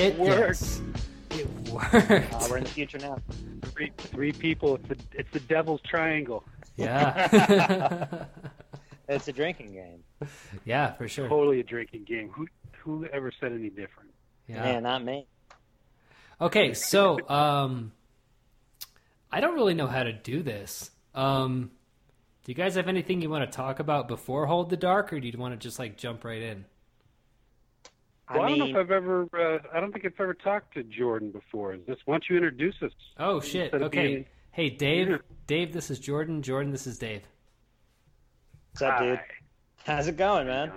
shit, worked. yes. It worked. Uh, we're in the future now. Three, three people. It's the it's the devil's triangle. yeah. It's a drinking game. yeah, for sure. Totally a drinking game. Who who ever said any different? Yeah. Yeah, not me. Okay, so um I don't really know how to do this. Um do you guys have anything you want to talk about before Hold the Dark or do you want to just like jump right in? Well, I, I don't know if I've ever. Uh, I don't think I've ever talked to Jordan before. Is this? Why don't you introduce us? Oh shit. Okay. being- Hey Dave, Yeah. Dave, this is Jordan. Jordan, this is Dave. what's up, dude? Hi. How's it going, man? How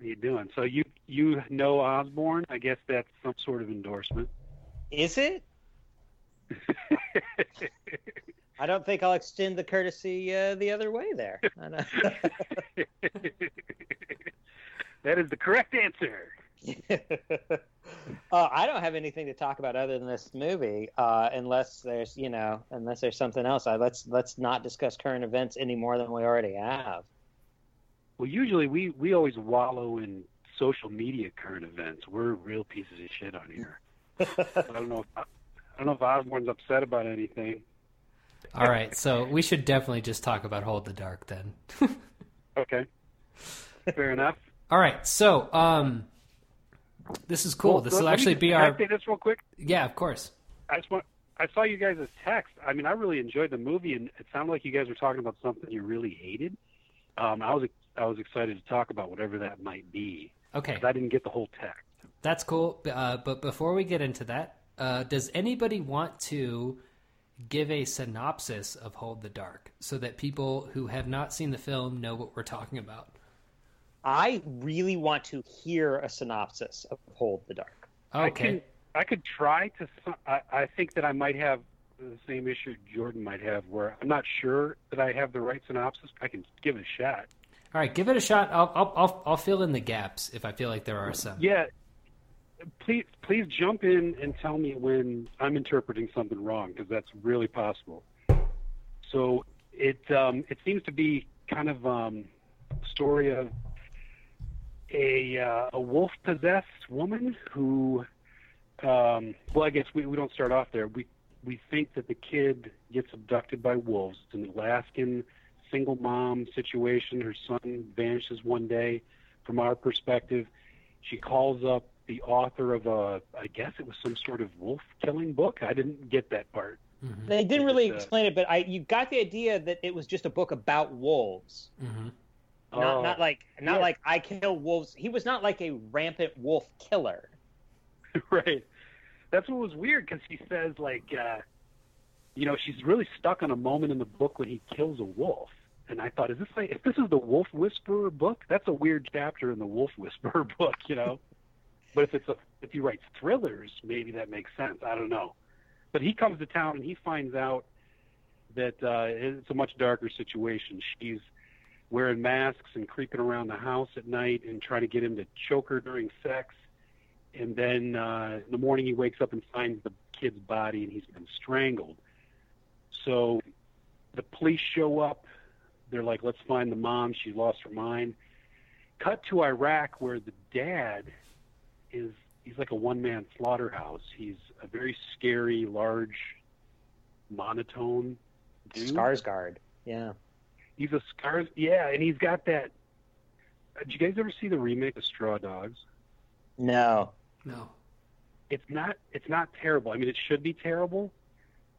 you doing? So you you know Osborne? I guess that's some sort of endorsement. Is it? I don't think I'll extend the courtesy uh, the other way there. I know. that is the correct answer. uh, I don't have anything to talk about other than this movie, uh, unless there's, you know, unless there's something else. I, let's let's not discuss current events any more than we already have. Well, usually we we always wallow in social media current events. We're real pieces of shit on here. I don't know. If, I don't know if Osborne's upset about anything. All right, so we should definitely just talk about Hold the Dark then. Okay, fair enough. All right, so um this is cool. Well, this will me actually be can our I say this real quick. Yeah, of course. I just want. I saw you guys' text. I mean, I really enjoyed the movie, and it sounded like you guys were talking about something you really hated. Um, I was I was excited to talk about whatever that might be. Okay. I didn't get the whole text. That's cool. Uh, but before we get into that, uh, does anybody want to give a synopsis of Hold the Dark so that people who have not seen the film know what we're talking about? I really want to hear a synopsis of Hold the Dark. I Okay. can. I could try to. I, I think that I might have the same issue Jordan might have, where I'm not sure that I have the right synopsis. I can give it a shot. All right, give it a shot. I'll, I'll, I'll, I'll fill in the gaps if I feel like there are some. Yeah. Please, please jump in and tell me when I'm interpreting something wrong, because that's really possible. So it um, it seems to be kind of um, a story of a uh, a wolf possessed woman who, um, well, I guess we, we don't start off there. We we think that the kid gets abducted by wolves. It's an Alaskan single mom situation. Her son vanishes one day. From our perspective, she calls up the author of a, I guess it was some sort of wolf killing book. I didn't get that part. Mhm, They didn't really It's, uh, explain it, but I you got the idea that it was just a book about wolves. mhm. Not Oh. not like not Yeah. like I kill wolves. He was not like a rampant wolf killer. right. That's what was weird because he says like, uh, you know, she's really stuck on a moment in the book when he kills a wolf. And I thought, is this like, if this is the Wolf Whisperer book, that's a weird chapter in the Wolf Whisperer book, you know. but if it's a, if he writes thrillers, maybe that makes sense. I don't know. But he comes to town and he finds out that uh, it's a much darker situation. She's wearing masks and creeping around the house at night and trying to get him to choke her during sex and then uh, in the morning he wakes up and finds the kid's body and he's been strangled. So the police show up. They're like, let's find the mom. She lost her mind. Cut to Iraq where the dad is, he's like a one man slaughterhouse. He's a very scary, large, monotone dude. Skarsgård. Yeah. He's a scars. Yeah, and he's got that. uh, Did you guys ever see the remake of Straw Dogs? No. No. it's not it's not terrible. I mean, it should be terrible,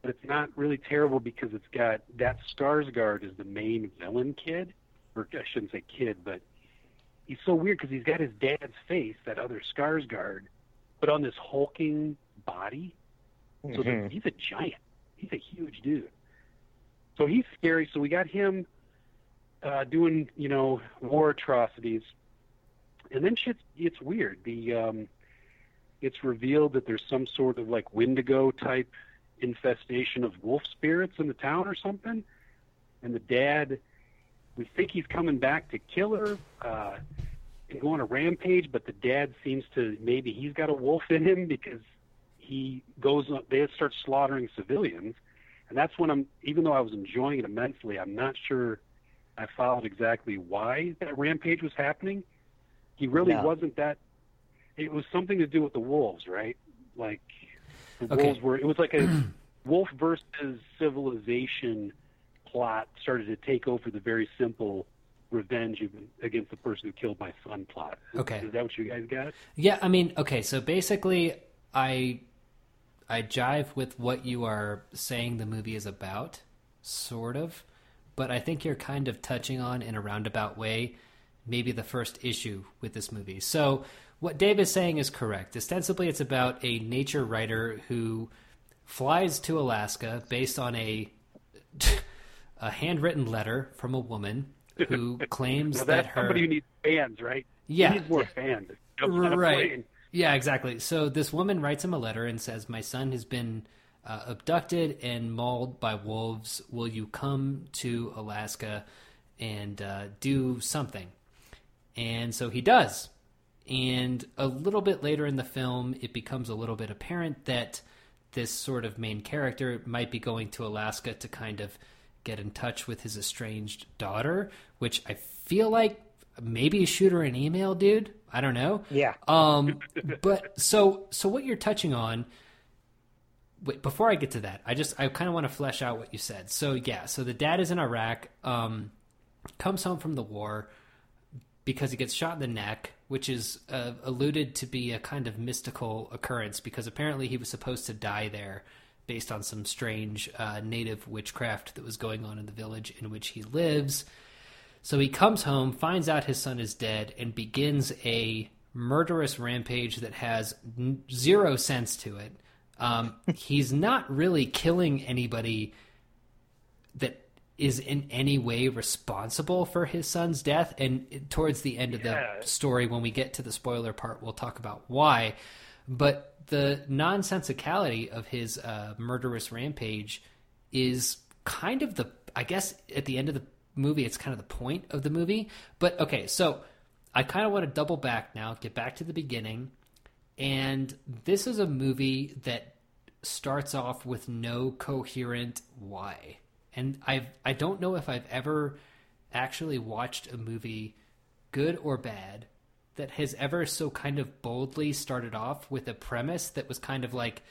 but it's not really terrible because it's got that Skarsgård is the main villain kid, or I shouldn't say kid, but he's so weird because he's got his dad's face, that other Skarsgård, but on this hulking body. So the, Mhm. he's a giant. He's a huge dude. So he's scary. So we got him uh, doing, you know, war atrocities, and then shit gets weird. The um, it's revealed that there's some sort of like Wendigo type infestation of wolf spirits in the town or something, and the dad. We think he's coming back to kill her uh, and go on a rampage, but the dad seems to maybe he's got a wolf in him because he goes. They start slaughtering civilians, and that's when I'm. Even though I was enjoying it immensely, I'm not sure I followed exactly why that rampage was happening. He really No. wasn't that it was something to do with the wolves, right? Like the Okay. wolves were. It was like a wolf versus civilization plot started to take over the very simple revenge against the person who killed my son plot. Okay. is that what you guys got? Yeah, I mean, okay, so basically, I I jive with what you are saying the movie is about, sort of, but I think you're kind of touching on in a roundabout way maybe the first issue with this movie. So what Dave is saying is correct. Ostensibly, it's about a nature writer who flies to Alaska based on a a handwritten letter from a woman who claims Well, that her somebody who needs fans, right? Yeah. He needs more fans. Jump on a right yeah exactly so this woman writes him a letter and says my son has been uh, abducted and mauled by wolves will you come to alaska and uh, do something and so he does and a little bit later in the film it becomes a little bit apparent that this sort of main character might be going to alaska to kind of get in touch with his estranged daughter which i feel like maybe shoot her an email dude i don't know Yeah. um, but so so what you're touching on. Wait, before I get to that, I just I kind of want to flesh out what you said. So yeah, so the dad is in Iraq, um, comes home from the war because he gets shot in the neck, which is uh, alluded to be a kind of mystical occurrence because apparently he was supposed to die there based on some strange uh, native witchcraft that was going on in the village in which he lives. So he comes home, finds out his son is dead, and begins a murderous rampage that has zero sense to it. Um, he's not really killing anybody that is in any way responsible for his son's death. And towards the end of Yeah. the story, when we get to the spoiler part, we'll talk about why. But the nonsensicality of his uh, murderous rampage is kind of the, I guess, at the end of the movie, it's kind of the point of the movie. But okay, so I kind of want to double back now, get back to the beginning. And this is a movie that starts off with no coherent why. And I've I don't know if I've ever actually watched a movie, good or bad, that has ever so kind of boldly started off with a premise that was kind of like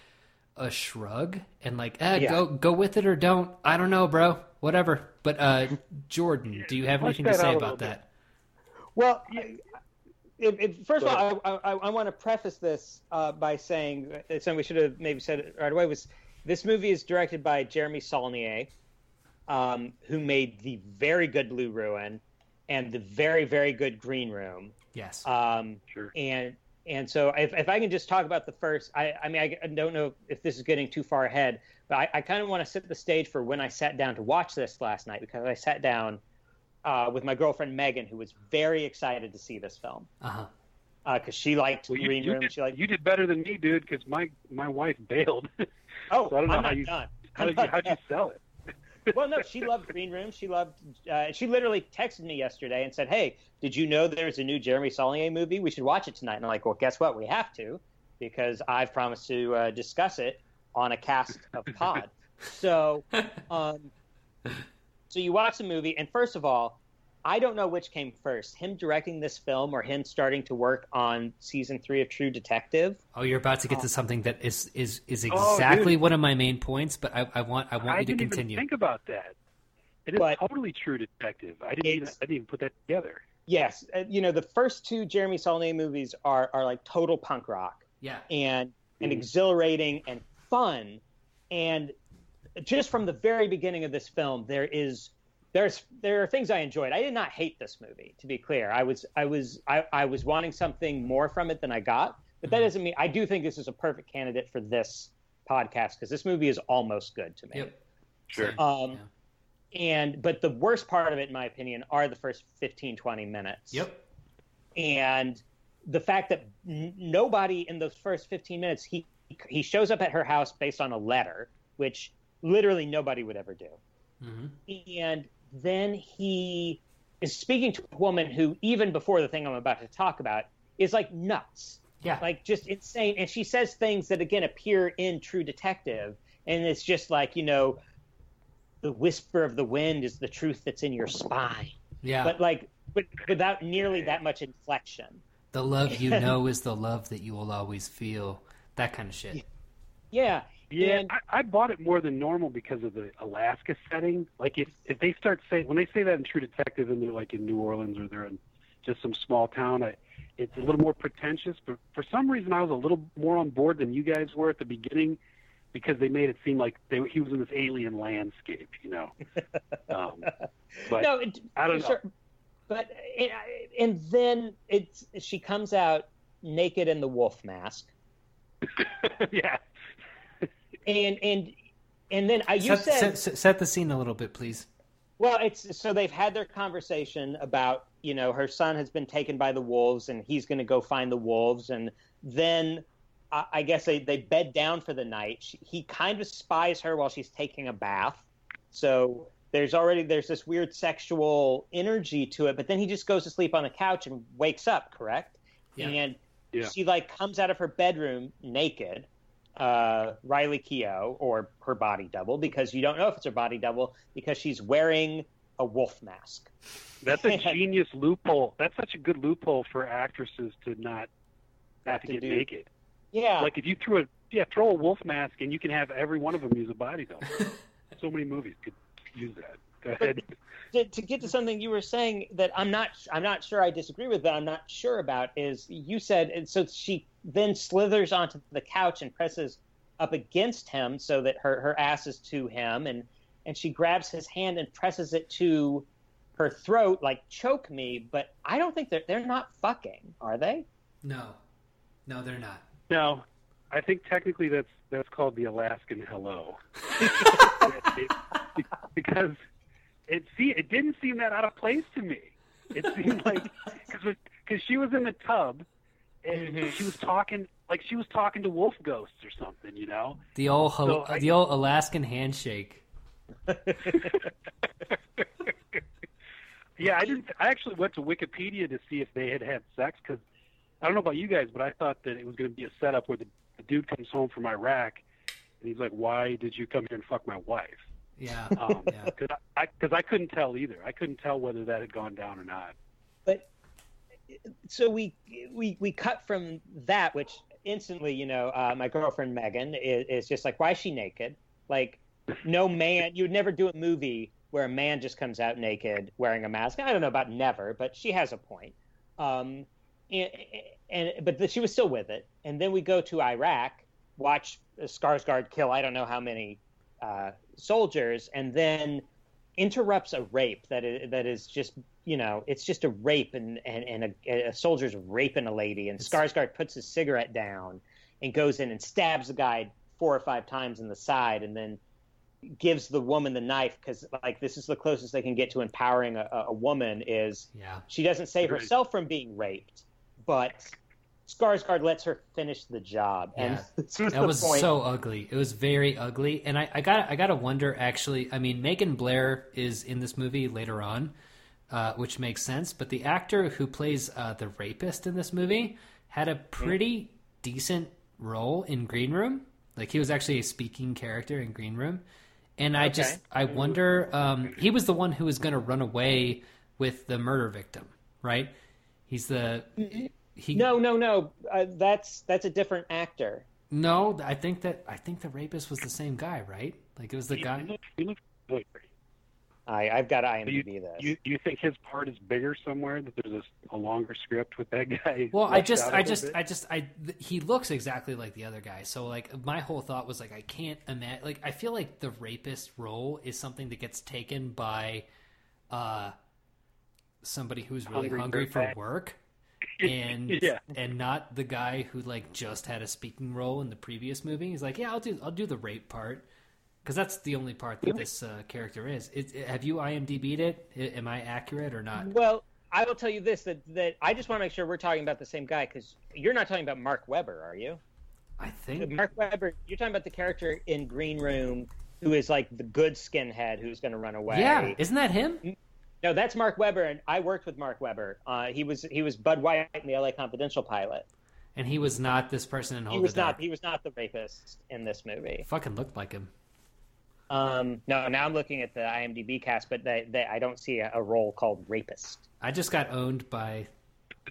a shrug and like, eh, Yeah. go go with it or don't. I don't know, bro. Whatever. But uh Jordan, do you have anything to say about little bit. that? Well, I- if, if, first of all, I, I, I want to preface this uh, by saying uh, something we should have maybe said it right away was this movie is directed by Jeremy Saulnier, um, who made the very good Blue Ruin and the very very good Green Room. Yes. Um, Sure. and and so if, if I can just talk about the first, I, I mean I don't know if this is getting too far ahead, but I, I kind of want to set the stage for when I sat down to watch this last night because I sat down uh, with my girlfriend Megan, who was very excited to see this film Uh-huh. because she liked Well, you, Green you Room. did, She liked. you did better than me, dude, because my my wife bailed. oh, so I don't know I'm how not you- done. how did you how'd you sell it? well, no, she loved Green Room. She loved. Uh, she literally texted me yesterday and said, "Hey, did you know there's a new Jeremy Saulnier movie? We should watch it tonight." And I'm like, "Well, guess what? We have to, because I've promised to uh, discuss it on a cast of Pod." so, um, so you watch the movie, and first of all, I don't know which came first: him directing this film or him starting to work on season three of True Detective. Oh, you're about to get to something that is is is Oh, exactly dude. one of my main points, but I, I want I want I you to didn't continue. think about that. It is But- totally true detective. I didn't even, I didn't even put that together. Yes, uh, you know the first two Jeremy Saulnier movies are are like total punk rock. yeah. and and Mhm. exhilarating and fun and just from the very beginning of this film there is there's there are things i enjoyed i did not hate this movie to be clear i was i was i, I was wanting something more from it than i got but that Mhm. doesn't mean i do think this is a perfect candidate for this podcast because this movie is almost good to me Yep. Sure. Um Yeah. and but the worst part of it in my opinion are the first 15 20 minutes Yep. and the fact that n- nobody in those first 15 minutes he he shows up at her house based on a letter which literally nobody would ever do hmm and then he is speaking to a woman who even before the thing i'm about to talk about is like nuts Yeah. like just insane and she says things that again appear in true detective and it's just like you know the whisper of the wind is the truth that's in your spine yeah. but like but without nearly that much inflection The love you know is the love that you will always feel. That kind of shit. Yeah. Yeah, And- I, I bought it more than normal because of the Alaska setting. Like if if they start saying when they say that in True Detective and they're like in New Orleans or they're in just some small town, I, it's a little more pretentious. But for some reason, I was a little more on board than you guys were at the beginning because they made it seem like they, he was in this alien landscape, you know. Um, but no, it, I don't know. sure. But and then it's she comes out naked in the wolf mask, yeah, and and and then uh, you set, said set, set the scene a little bit, please. Well, it's so they've had their conversation about you know her son has been taken by the wolves and he's going to go find the wolves, and then I, I guess they they bed down for the night. She, he kind of spies her while she's taking a bath, so there's already there's this weird sexual energy to it. But then he just goes to sleep on the couch and wakes up, correct? Yeah. And Yeah. she like comes out of her bedroom naked uh, Riley Keough or her body double because you don't know if it's her body double because she's wearing a wolf mask. that's a genius loophole. That's such a good loophole for actresses to not have to to get do- naked. Yeah, Like if you threw a yeah throw a wolf mask and you can have every one of them use a body double. so many movies could use that. Go ahead. To, to get to something you were saying that I'm not I'm not sure I disagree with, but I'm not sure about is you said and so she then slithers onto the couch and presses up against him so that her her ass is to him and and she grabs his hand and presses it to her throat like choke me, but I don't think they're they're not fucking, are they? No, no, they're not. No, I think technically that's that's called the Alaskan hello. Because it see it didn't seem that out of place to me. It seemed like because because she was in the tub and mm-hmm. she was talking like she was talking to wolf ghosts or something, you know. The old So I- the old Alaskan handshake. Yeah, I didn't. I actually went to Wikipedia to see if they had had sex because I don't know about you guys, but I thought that it was going to be a setup where the, the dude comes home from Iraq and he's like, "Why did you come here and fuck my wife?" Yeah, Um, yeah. Because I, because I couldn't tell either. I couldn't tell whether that had gone down or not. but so we we we cut from that, which instantly, you know, uh, my girlfriend Megan is, is just like, why is she naked? Like, no man, you would never do a movie where a man just comes out naked wearing a mask. I don't know about never, but she has a point. Um, and, and but the, she was still with it. And then we go to Iraq, watch Skarsgård kill I don't know how many uh, soldiers, and then interrupts a rape that is, that is just you know it's just a rape and and, and a, a soldier's raping a lady and Skarsgård puts his cigarette down and goes in and stabs the guy four or five times in the side and then gives the woman the knife because like this is the closest they can get to empowering a, a woman is Yeah. she doesn't save herself from being raped but Skarsgård lets her finish the job and Yeah. was That was point. so ugly. It was very ugly, and I, I got I got to wonder. Actually, I mean, Macon Blair is in this movie later on, uh, which makes sense. But the actor who plays uh, the rapist in this movie had a pretty decent role in Green Room. Like he was actually a speaking character in Green Room, and I just I wonder. Um, he was the one who was going to run away with the murder victim, right? He's the he. no no no uh, that's that's a different actor No, I think that I think the rapist was the same guy, right? Like it was the He guy. looked- he looked really. I, I've got to You, IMDb this. you you think his part is bigger somewhere? That there's a, a longer script with that guy? Well, I just, I a I little just, bit? I just, I. Th- he looks exactly like the other guy. So like, my whole thought was like, I can't imagine. Like, I feel like the rapist role is something that gets taken by, uh, somebody who's really Hungry hungry for work, and Yeah. and not the guy who like just had a speaking role in the previous movie. He's like, yeah, I'll do, I'll do the rape part. Because that's the only part that this uh, character is. It, it- have you IMDb'd it? I- am I accurate or not? Well, I will tell you this: that that I just want to make sure we're talking about the same guy because you're not talking about Mark Webber, are you? I think Mark Webber, you're talking about the character in Green Room who is like the good skinhead who's going to run away. Yeah, isn't that him? No, that's Mark Webber, and I worked with Mark Webber. Uh, he was he was Bud White in the LA Confidential pilot. And he was not this person in Hold He was the not Dark. he was not the rapist in this movie. Fucking looked like him. Um, no, now I'm looking at the IMDb cast, but they, they, I don't see a, a role called rapist. I just got owned by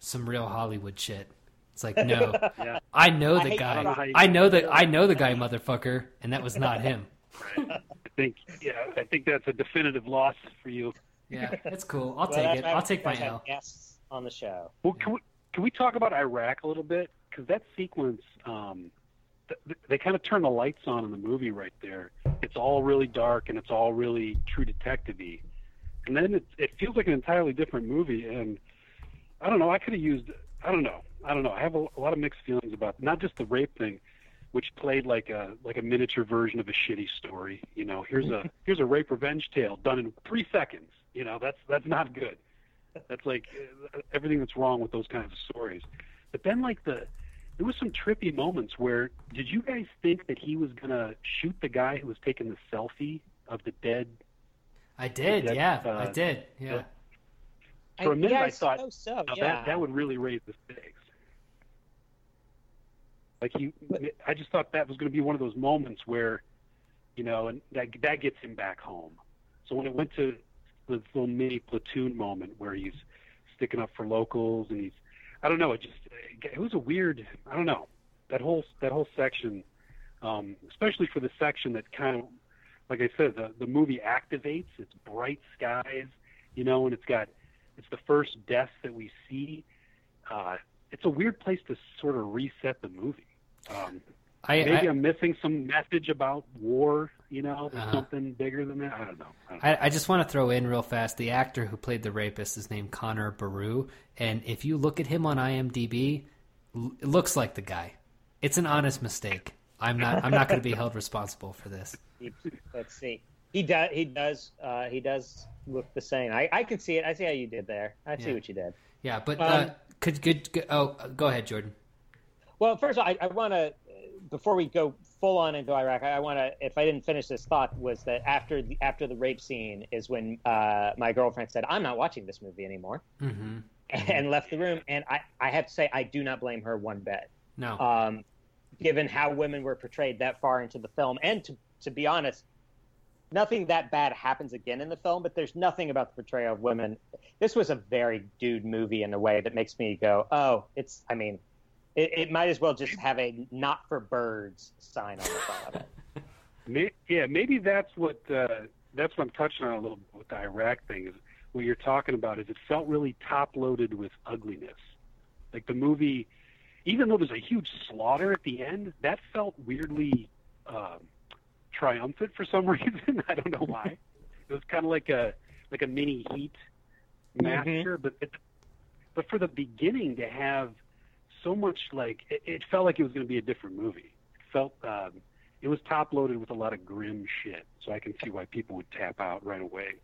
some real Hollywood shit. It's like no, Yeah. I know the I don't know guy. I know the tell. I know the guy, motherfucker, and that was not him. Right. I think yeah, I think that's a definitive loss for you. Yeah, that's cool. I'll Well, take it. I'll take my guys have L. Guests on the show. Well, can we can we talk about Iraq a little bit? Because that sequence, um, th- they kind of turn the lights on in the movie right there. It's all really dark and it's all really true detective-y. And then it it feels like an entirely different movie. And I don't know. I could have used. I don't know. I don't know. I have a, a lot of mixed feelings about not just the rape thing, which played like a like a miniature version of a shitty story. You know, here's a here's a rape revenge tale done in three seconds. You know, that's that's not good. That's like uh, everything that's wrong with those kinds of stories. But then, like the, there was some trippy moments where did you guys think that he was gonna shoot the guy who was taking the selfie of the dead? I did. That, Yeah, uh, I did. Yeah. For a minute, yeah, I thought, suppose so. Yeah. that that would really raise the stakes. Like he, I just thought that was going to be one of those moments where, you know, and that that gets him back home. So when it went to the little mini platoon moment where he's sticking up for locals and he's, I don't know, it just it was a weird, I don't know, that whole that whole section, um, especially for the section that kind of, like I said, the the movie activates. It's bright skies, you know, and it's got it's the first death that we see. Uh, it's a weird place to sort of reset the movie. Um, I, maybe I, I, am missing some message about war. You know, there's Uh-huh. something bigger than that. I don't know. I don't know. I, I just want to throw in real fast. The actor who played the rapist is named Connor Baru, and if you look at him on IMDb, it looks like the guy. It's an honest mistake. I'm not. I'm not going to be held responsible for this. Let's see. He does. He does. Uh, he does look the same. I, I can see it. I see how you did there. I see Yeah. what you did. Yeah, but Um, uh, could good. good oh, go ahead, Jordan. Well, first of all, I, I want to, before we go full on into Iraq, I, I want to, if I didn't finish this thought, was that after the, after the rape scene is when uh, my girlfriend said, I'm not watching this movie anymore, Mm-hmm. and left the room. And I, I have to say, I do not blame her one bit. No. Um, given how women were portrayed that far into the film. And to, to be honest, nothing that bad happens again in the film, but there's nothing about the portrayal of women. This was a very dude movie in a way that makes me go, oh, it's, I mean, it, it might as well just have a not for birds sign on the front of it. May, yeah, maybe that's what uh, that's what I'm touching on a little bit with the Iraq thing. Is what you're talking about is it felt really top loaded with ugliness. Like the movie, even though there's a huge slaughter at the end, that felt weirdly um, triumphant for some reason. I don't know why. It was kind of like a like a mini heat massacre, but it, but for the beginning to have so much like it, it felt like it was going to be a different movie. It felt um, it was top loaded with a lot of grim shit, so I can see why people would tap out right away.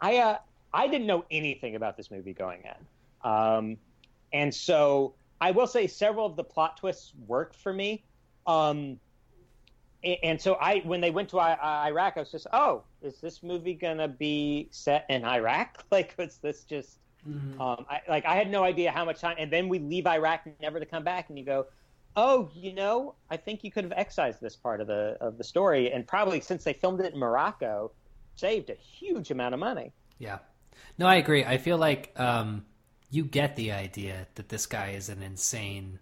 I uh, I didn't know anything about this movie going in, um, and so I will say several of the plot twists worked for me. Um, and so I, when they went to Iraq, I was just, oh, is this movie gonna be set in Iraq? Like, was this just? Mhm. Um, I, like, I had no idea how much time, and then we leave Iraq, never to come back, and you go, oh, you know, I think you could have excised this part of the of the story, and probably since they filmed it in Morocco, saved a huge amount of money. Yeah. No, I agree. I feel like um, you get the idea that this guy is an insane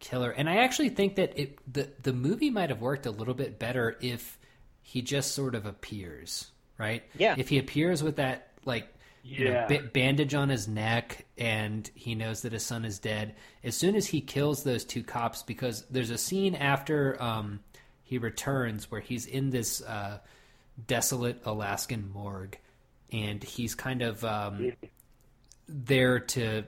killer, and I actually think that it the the movie might have worked a little bit better if he just sort of appears, right? Yeah. If he appears with that like you know, Yeah. bandage on his neck and he knows that his son is dead. As soon as he kills those two cops, because there's a scene after um, he returns where he's in this uh, desolate Alaskan morgue and he's kind of um, there to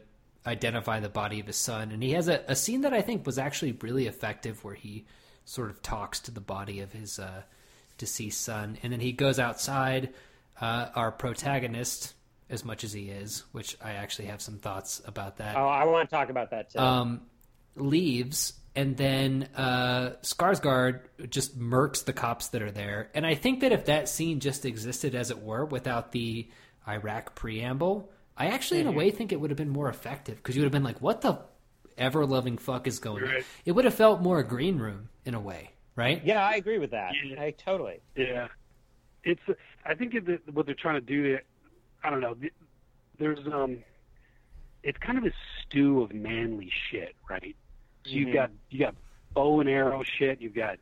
identify the body of his son. And he has a, a scene that I think was actually really effective where he sort of talks to the body of his uh, deceased son. And then he goes outside. Uh, our protagonist, as much as he is, which I actually have some thoughts about that, Oh, I want to talk about that too. um, leaves. And then uh, Skarsgård just murks the cops that are there. And I think that if that scene just existed as it were without the Iraq preamble, I actually, in a way, think it would have been more effective because you would have been like, what the ever loving fuck is going on? It would have felt more a green room in a way, right? yeah, I agree with that. Yeah. I totally. Yeah, it's. I think it, what they're trying to do. I don't know. There's um, it's kind of a stew of manly shit, right? So you've got you got bow and arrow shit, you've got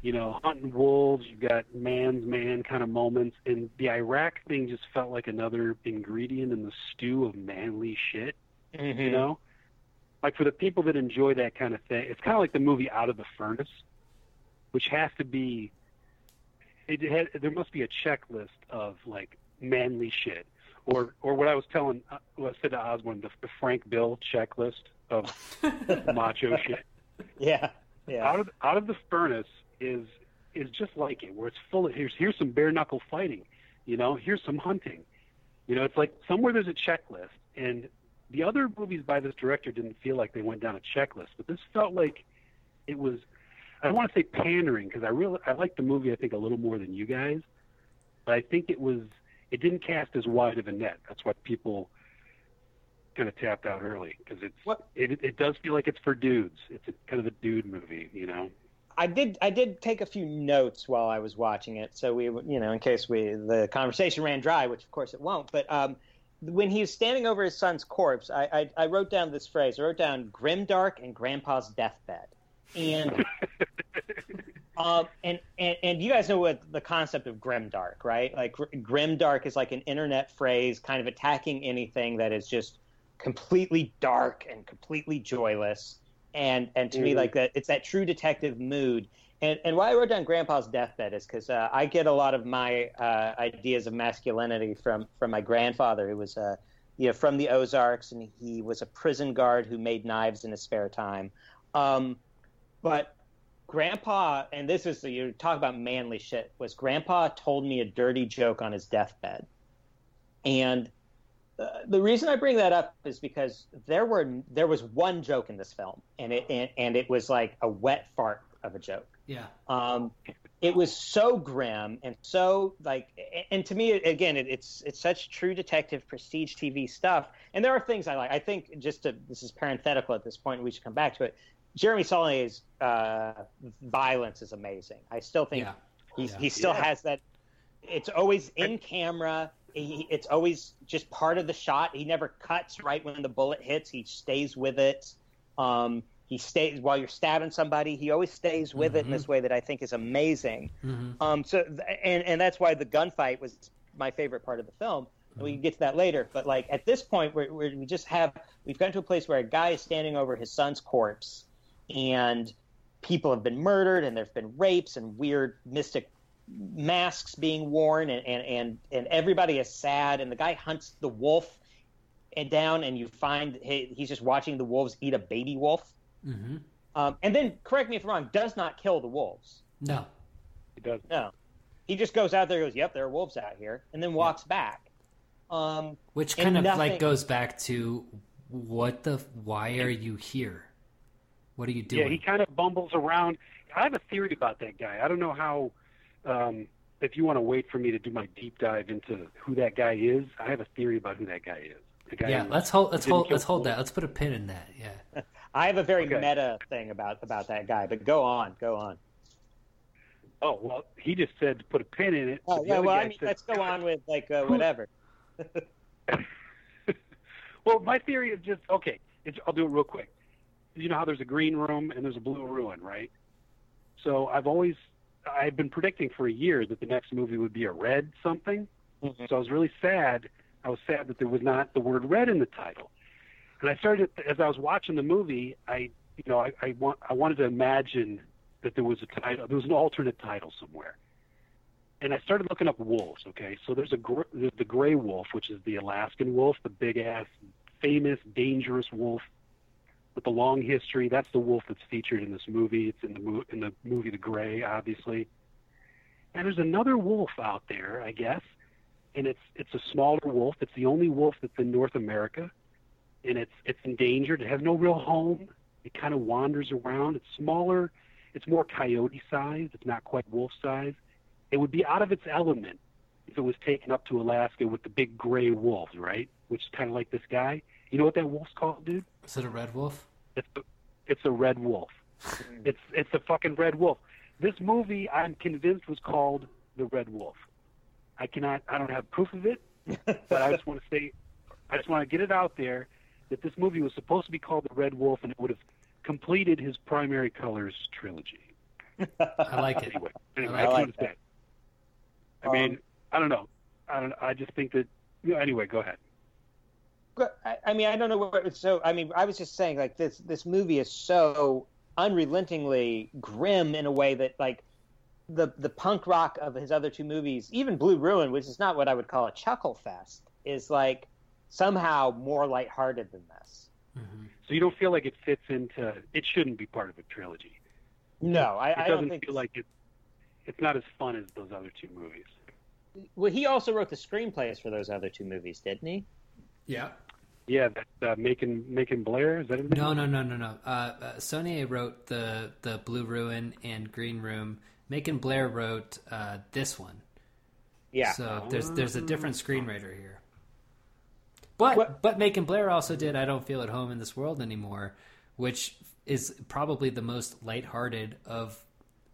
you know hunting wolves, you've got man's man kind of moments, and the Iraq thing just felt like another ingredient in the stew of manly shit. Mhm. You know, like for the people that enjoy that kind of thing, it's kind of like the movie Out of the Furnace, which has to be. It had, there must be a checklist of like manly shit, or or what I was telling, uh, what I said to Osborne, the, the Frank Bill checklist of macho shit. Yeah. Yeah. Out of Out of the Furnace is is just like it, where it's full of here's here's some bare knuckle fighting, you know, here's some hunting, you know, it's like somewhere there's a checklist, and the other movies by this director didn't feel like they went down a checklist, but this felt like it was. I don't want to say pandering because I really I like the movie I think a little more than you guys, but I think it was it didn't cast as wide of a net. That's why people kind of tapped out early because it's What- it it does feel like it's for dudes. It's a, kind of a dude movie, you know. I did I did take a few notes while I was watching it, so we you know in case we the conversation ran dry, which of course it won't. But um, when he was standing over his son's corpse, I, I, I wrote down this phrase. I wrote down "grimdark" and "grandpa's deathbed," and um, and, and and you guys know what the concept of grimdark, right? Like gr- grimdark is like an internet phrase, kind of attacking anything that is just completely dark and completely joyless. And and to me, Mhm. like that, it's that true detective mood. And and why I wrote down Grandpa's deathbed is because uh, I get a lot of my uh, ideas of masculinity from from my grandfather, who was uh, you know from the Ozarks, and he was a prison guard who made knives in his spare time. Um, but Grandpa, and this is you talk about manly shit. Was Grandpa told me a dirty joke on his deathbed, and uh, the reason I bring that up is because there were there was one joke in this film, and it and, and it was like a wet fart of a joke. Yeah. Um, it was so grim and so like, and to me, again, it, it's it's such true detective prestige TV stuff. And there are things I like. I think just to this is parenthetical at this point. We should come back to it. Jeremy Saulnier's uh, violence is amazing. I still think Yeah. he Yeah. he still Yeah. has that. It's always in camera. He, it's always just part of the shot. He never cuts right when the bullet hits. He stays with it. Um, he stays while you're stabbing somebody. He always stays with it in this way that I think is amazing. hmm Um, so and and that's why the gunfight was my favorite part of the film. And we can get to that later. But like at this point, we're, we're, we just have we've gotten to a place where a guy is standing over his son's corpse, and people have been murdered, and there've been rapes and weird mystic masks being worn, and and and, and everybody is sad. And the guy hunts the wolf and down, and you find he, he's just watching the wolves eat a baby wolf. hmm Um, and then, correct me if I'm wrong, does not kill the wolves. No. It does. No. He just goes out there and goes, Yep, there are wolves out here, and then walks back. Um, Which kind of nothing- like goes back to what the why are you here? What are you doing? Yeah, he kind of bumbles around. I have a theory about that guy. I don't know how. Um, if you want to wait for me to do my deep dive into who that guy is, I have a theory about who that guy is. The guy yeah, let's hold let's hold let's hold that. Let's put a pin in that. Yeah. I have a very Okay. meta thing about about that guy, but go on, go on. Oh well, he just said to put a pin in it. Oh, but yeah, well, I mean, said- let's go on with like uh, whatever. well, my theory is just okay. It's, I'll do it real quick. You know how there's a green room and there's a blue ruin, right? So I've always I've been predicting for a year that the next movie would be a red something. Mhm. So I was really sad. I was sad that there was not the word red in the title. And I started as I was watching the movie. I you know I, I want I wanted to imagine that there was a title. There was an alternate title somewhere. And I started looking up wolves. Okay, so there's a gr- there's the gray wolf, which is the Alaskan wolf, the big ass, famous, dangerous wolf with the long history. That's the wolf that's featured in this movie. It's in the mo- in the movie The Grey, obviously. And there's another wolf out there, I guess, and it's it's a smaller wolf. It's the only wolf that's in North America, and it's it's endangered. It has no real home. It kind of wanders around. It's smaller. It's more coyote sized. It's not quite wolf sized. It would be out of its element if it was taken up to Alaska with the big gray wolves, right? Which is kind of like this guy. You know what that wolf's called, dude? Is it a red wolf? It's a, it's a red wolf. It's it's a fucking red wolf. This movie, I'm convinced, was called the Red Wolf. I cannot. I don't have proof of it, but I just want to say, I just want to get it out there that this movie was supposed to be called The Red Wolf, and it would have completed his primary colors trilogy. I like it. Anyway, anyway, I that's like what I mean, Um, I don't know. I don't. I just think that. You know, anyway, go ahead. But, I, I mean, I don't know what. So, I mean, I was just saying, like this this movie is so unrelentingly grim in a way that, like, the the punk rock of his other two movies, even Blue Ruin, which is not what I would call a chuckle fest, is like somehow more lighthearted than this. Mhm. So you don't feel like it fits into. It shouldn't be part of a trilogy. No, I, It I doesn't don't think. feel like it. It's not as fun as those other two movies. Well, he also wrote the screenplays for those other two movies, didn't he? Yeah. Yeah, that uh, Macon Macon Blair is that his name? No, no, no, no, no. Uh, uh, Saulnier wrote the the Blue Ruin and Green Room. Macon Blair wrote uh, this one. Yeah. So there's there's a different screenwriter here. But What- but Macon Blair also did I don't feel at home in this world anymore, which is probably the most lighthearted of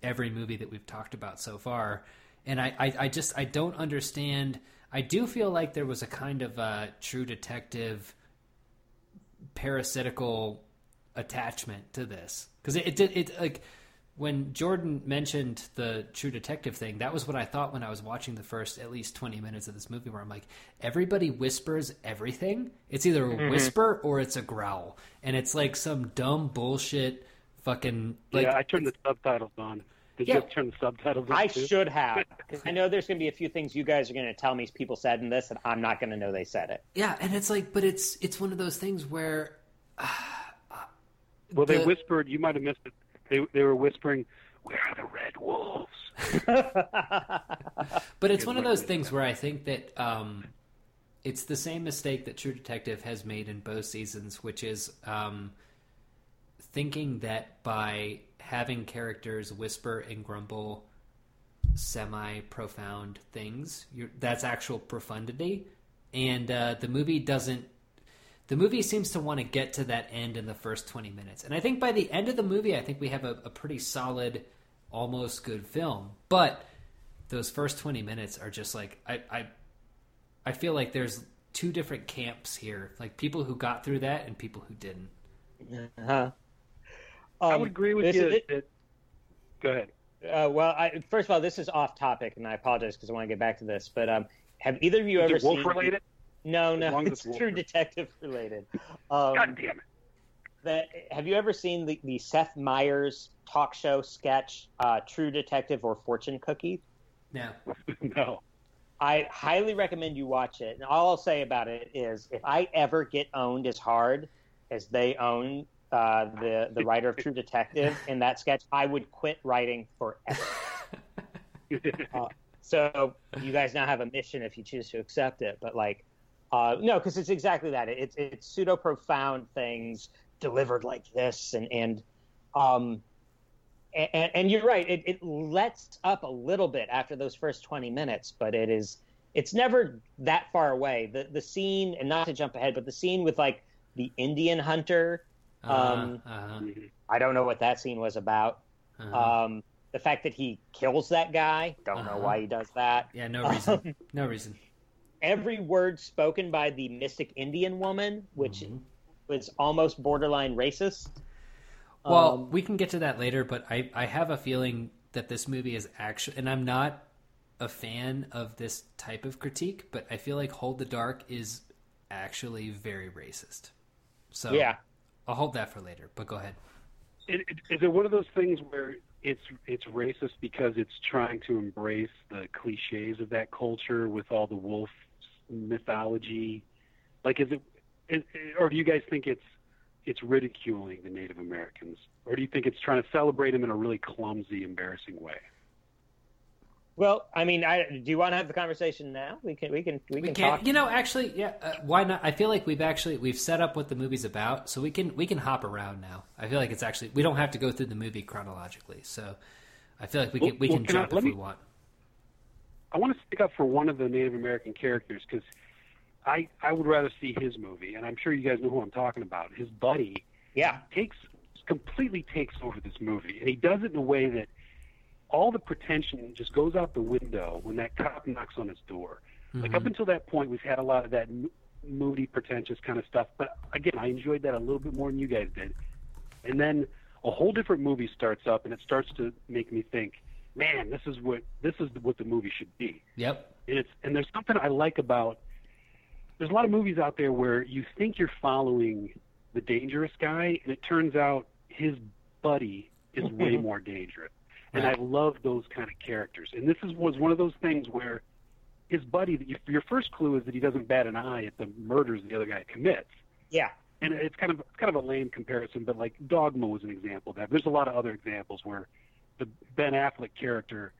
every movie that we've talked about so far. And I, I, I just I don't understand. I do feel like there was a kind of uh, True Detective parasitical attachment to this because it, it did it like when Jordan mentioned the True Detective thing, that was what I thought when I was watching the first at least 20 minutes of this movie, where I'm like, everybody whispers everything. It's either a Mm-hmm. whisper or it's a growl. And it's like some dumb bullshit fucking. Like, yeah, I turned the subtitles on. Did Yeah. you have turn the subtitles? I too? should have, because I know there's going to be a few things you guys are going to tell me people said in this, and I'm not going to know they said it. yeah, and it's like, but it's it's one of those things where. Well, they the- whispered. You might have missed it. They they were whispering, "Where are the red wolves?" But it's Good one of those things where I think that um, it's the same mistake that True Detective has made in both seasons, which is um, thinking that by having characters whisper and grumble semi profound things, you're, that's actual profundity. And uh, the movie doesn't. The movie seems to want to get to that end in the first 20 minutes. And I think by the end of the movie, I think we have a, a pretty solid, almost good film. But those first 20 minutes are just like I, I I feel like there's two different camps here, like people who got through that and people who didn't. Uh-huh. I Um, would agree with you. is it- that- go ahead. Uh, well, I, first of all, this is off topic, and I apologize because I want to get back to this. But um, have either of you Is ever it wolf seen? related? No, As no, it's it's True wolf- Detective related. God Um, damn it! that have you ever seen the, the Seth Meyers talk show sketch, uh, True Detective or Fortune Cookie? Now, no. I highly recommend you watch it. And all I'll say about it is, if I ever get owned as hard as they own uh, the the writer of True Detective in that sketch, I would quit writing forever. So you guys now have a mission if you choose to accept it. But like, uh, no, because it's exactly that. It's it's pseudo profound things delivered like this, and and um, and, and you're right. It, it lets up a little bit after those first twenty minutes, but it is it's never that far away. The the scene, and not to jump ahead, but the scene with like the Indian hunter. Um, uh, uh, I don't know what that scene was about. uh, Um, the fact that he kills that guy, don't know Uh-huh. why he does that. yeah, no reason, no reason. every word spoken by the mystic Indian woman, which Mhm. was almost borderline racist. Well, Um, we can get to that later, but I, I have a feeling that this movie is actually, and I'm not a fan of this type of critique, but I feel like Hold the Dark is actually very racist. So yeah, I'll hold that for later, but go ahead. It, it, is it one of those things where it's it's racist because it's trying to embrace the cliches of that culture with all the wolf mythology? Like, is it, is, or do you guys think it's it's ridiculing the Native Americans, or do you think it's trying to celebrate them in a really clumsy, embarrassing way? Well, I mean, I, do you want to have the conversation now? We can, we can, we, We can can, talk. you know, actually, yeah. Uh, why not? I feel like we've actually we've set up what the movie's about, so we can we can hop around now. I feel like it's actually we don't have to go through the movie chronologically, so I feel like we Well- can we well, can can I- jump let if me- we want. I want to stick up for one of the Native American characters because I I would rather see his movie, and I'm sure you guys know who I'm talking about. His buddy yeah, takes completely takes over this movie, and he does it in a way that all the pretension just goes out the window when that cop knocks on his door. Like up Mhm. until that point, we've had a lot of that moody, pretentious kind of stuff. But again, I enjoyed that a little bit more than you guys did. And then a whole different movie starts up, and it starts to make me think, man, this is what this is what the movie should be. Yep. And it's and there's something I like about. There's a lot of movies out there where you think you're following the dangerous guy, and it turns out his buddy is way more dangerous. And I love those kind of characters. And this is was one of those things where his buddy, your first clue is that he doesn't bat an eye at the murders the other guy commits. Yeah. And it's kind of it's kind of a lame comparison, but like Dogma was an example of that. There's a lot of other examples where the Ben Affleck character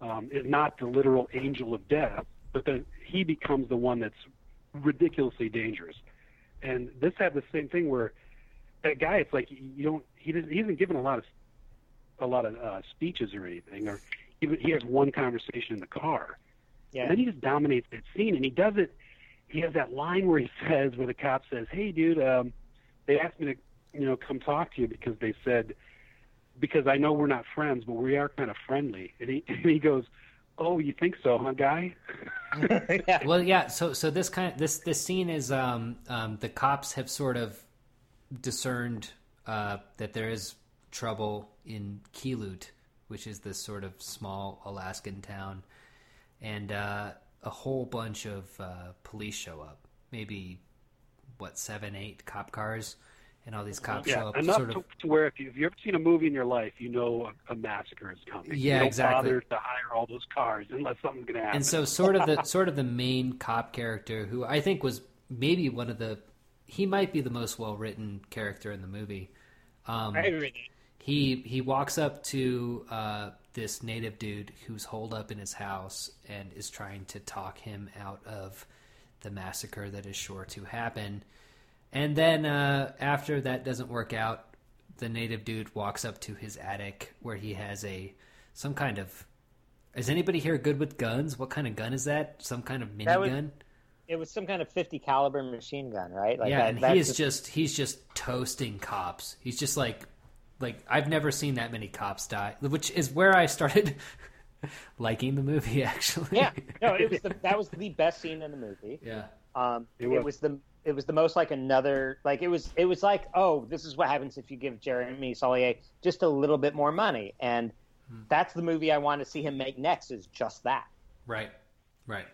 um, is not the literal angel of death, but that he becomes the one that's ridiculously dangerous. And this had the same thing where that guy, it's like you don't he doesn't he hasn't given a lot of a lot of uh, speeches or anything, or he, he has one conversation in the car, Yeah. and then he just dominates that scene, and he does it. He has that line where he says, where the cop says, "Hey, dude, um, they asked me to, you know, come talk to you because they said, because I know we're not friends, but we are kind of friendly." And he and he goes, "Oh, you think so, huh, guy?" yeah. Well, yeah. So, so this kind of this this scene is um, um, the cops have sort of discerned uh, that there is trouble in Keelut, which is this sort of small Alaskan town, and uh, a whole bunch of uh, police show up. Maybe what seven, eight cop cars, and all these cops show Yeah, up. enough sort to, of to where if, you, if you've ever seen a movie in your life, you know a, a massacre is coming. Yeah, you don't exactly. Bother to hire all those cars unless something's going to happen. and so sort of the sort of the main cop character who I think was maybe one of the he might be the most well written character in the movie. Um, I agree. He he walks up to uh, this native dude who's holed up in his house and is trying to talk him out of the massacre that is sure to happen. And then uh, after that doesn't work out, the native dude walks up to his attic where he has a some kind of. Is anybody here good with guns? What kind of gun is that? Some kind of minigun? It was some kind of 50 caliber machine gun, right? Like yeah, that, and he is just- just he's just toasting cops. He's just like like I've never seen that many cops die, which is where I started liking the movie actually. yeah. No, it was the, that was the best scene in the movie. yeah. Um, It it, was. was. the it was the most like another like it was it was like oh this is what happens if you give Jeremy Saulnier just a little bit more money and Hmm. that's the movie I want to see him make next is just that. Right. Right.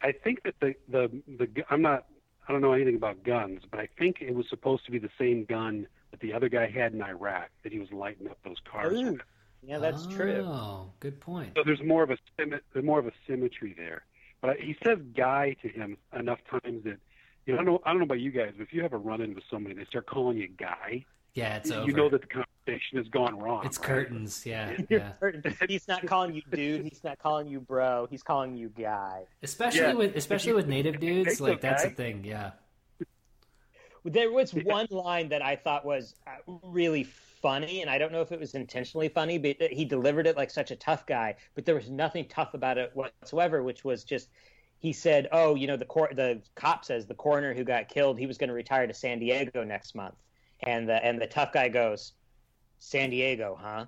I think that the the the I'm not I don't know anything about guns, but I think it was supposed to be the same gun that the other guy had in Iraq that he was lighting up those cars. Ooh. with. Yeah, that's oh, true. Oh, good point. So there's more of a there's more of a symmetry there. But I, he says "guy" to him enough times that you know I don't know I don't know about you guys, but if you have a run in with somebody and they start calling you "guy," Yeah, it's you over. know that the conversation has gone wrong. it's right? curtains. Yeah, yeah. He's not calling you dude. He's not calling you bro. He's calling you guy. Especially Yeah. with especially with native dudes, like that's a thing. Yeah. There was one line that I thought was uh, really funny, and I don't know if it was intentionally funny, but he delivered it like such a tough guy. But there was nothing tough about it whatsoever, which was just he said, "Oh, you know, the cor- the cop says the coroner who got killed, he was going to retire to San Diego next month," and the and the tough guy goes, "San Diego, huh?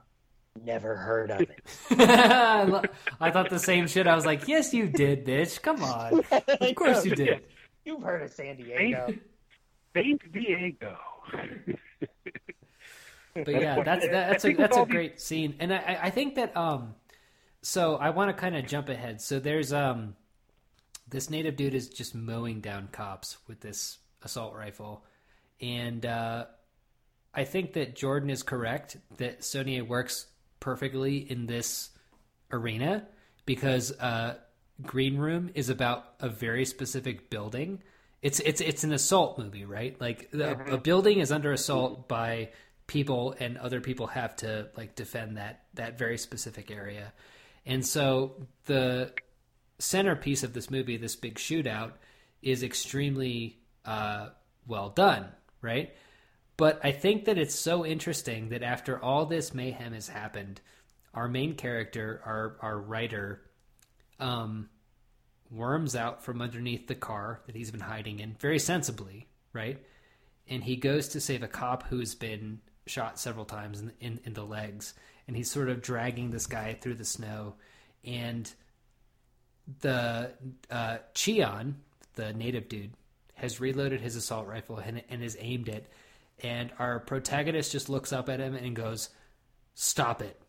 Never heard of it." I lo- I thought the same shit. I was like, "Yes, you did, bitch. Come on. Of course you did." You've heard of San Diego. Saint Diego. But yeah, that's that, that's a that's a great scene, and I I- think that um, so I want to kind of jump ahead. So there's um, this native dude is just mowing down cops with this assault rifle, and uh, I think that Jordan is correct that Saulnier works perfectly in this arena because uh, Green Room is about a very specific building. It's it's it's an assault movie, right? Like the, a building is under assault by people, and other people have to like defend that that very specific area. And so the centerpiece of this movie, this big shootout, is extremely uh, well done, right? But I think that it's so interesting that after all this mayhem has happened, our main character, our our writer, um, worms out from underneath the car that he's been hiding in very sensibly, right? And he goes to save a cop who's been shot several times in, in, in the legs, and he's sort of dragging this guy through the snow, and the uh, Cheeon, the native dude, has reloaded his assault rifle and, and has aimed it, and our protagonist just looks up at him and goes, "Stop it,"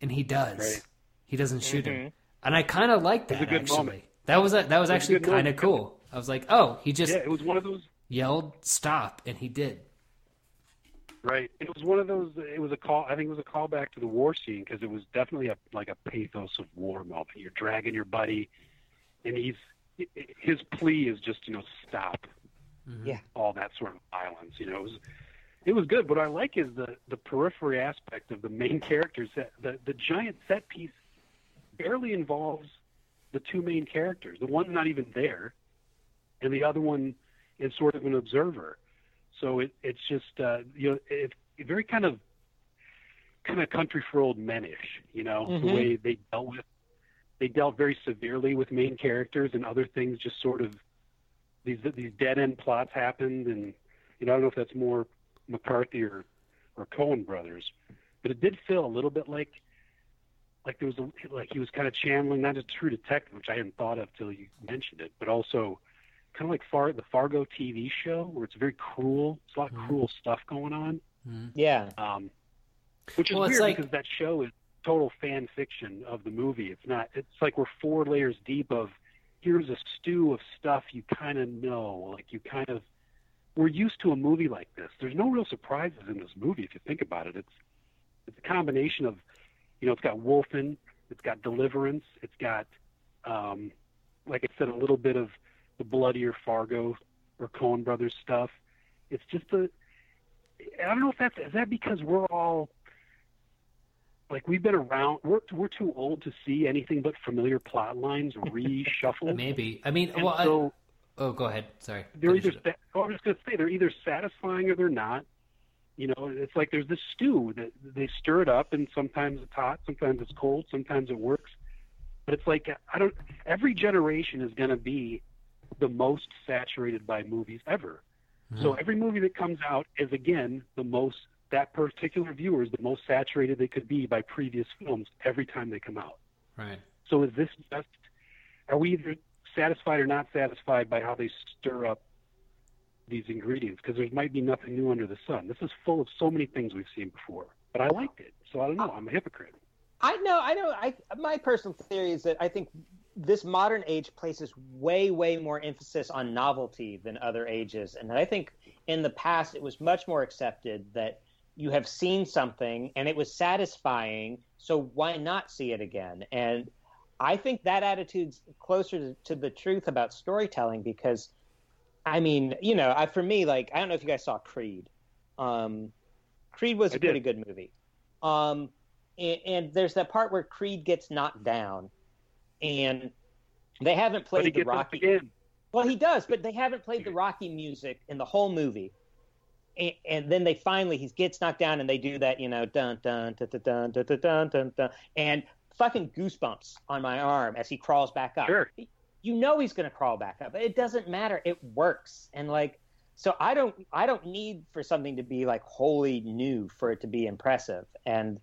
and he does. Right. He doesn't shoot Mm-hmm. him, and I kind of like was a that good actually. moment. That was a, that was was actually kind of cool. I was like, oh, he just Yeah, it was one of those. yelled stop, and he did. Right. It was one of those. It was a call. I think it was a callback to the war scene because it was definitely a like a pathos of war moment. You're dragging your buddy, and he's his plea is just you know stop. Mm-hmm. Yeah. All that sort of violence. You know, it was it was good. What I like is the the periphery aspect of the main characters. That the the giant set piece barely involves the two main characters. The one's not even there, and the other one is sort of an observer. So it, it's just uh, you know it, it very kind of kind of country for old menish, you know, the Mhm. way they dealt with they dealt very severely with main characters and other things just sort of these these dead end plots happened and you know I don't know if that's more McCarthy or or Coen brothers, but it did feel a little bit like like there was a, like he was kind of channeling not a True Detective, which I hadn't thought of till you mentioned it, but also kind of like Far the Fargo TV show where it's very cruel. It's a lot of Mhm. cruel stuff going on, Yeah. um, which is Well, weird like- because that show is total fan fiction of the movie. It's not. It's like we're four layers deep of here's a stew of stuff you kind of know, like you kind of. We're used to a movie like this. There's no real surprises in this movie if you think about it. It's it's a combination of, you know, it's got Wolfen, it's got Deliverance, it's got, um, like I said, a little bit of the bloodier Fargo or Coen Brothers stuff. It's just a. I don't know if that's is that because we're all like we've been around. We're we're too old to see anything but familiar plot lines reshuffled. Maybe. I mean, And well, I- so oh, go ahead. Sorry. they're Finish either. Sa- oh, I'm just gonna say they're either satisfying or they're not. You know, it's like there's this stew that they stir it up, and sometimes it's hot, sometimes it's cold, sometimes it works. But it's like I don't. Every generation is gonna be the most saturated by movies ever. Mm-hmm. So every movie that comes out is again the most. That particular viewer is the most saturated they could be by previous films every time they come out. Right. So is this just? Are we either satisfied or not satisfied by how they stir up these ingredients? Because there might be nothing new under the sun. This is full of so many things we've seen before. But I liked it, so I don't know. Oh. I'm a hypocrite. I know, I know. I my personal theory is that I think this modern age places way, way more emphasis on novelty than other ages, and I think in the past it was much more accepted that you have seen something and it was satisfying, so why not see it again? And I think that attitude's closer to, to the truth about storytelling because, I mean, you know, I, for me, like I don't know if you guys saw Creed. Um, Creed was I a pretty good movie. Um, and, and there's that part where Creed gets knocked down, and they haven't played the Rocky. Well, he does, but they haven't played the Rocky music in the whole movie. And, and then they finally he gets knocked down, and they do that, you know, dun dun dun dun dun dun dun dun, dun, dun and fucking goosebumps on my arm as he crawls back up. Sure. You know he's going to crawl back up. It doesn't matter. It works, and like so, I don't I don't need for something to be like wholly new for it to be impressive. And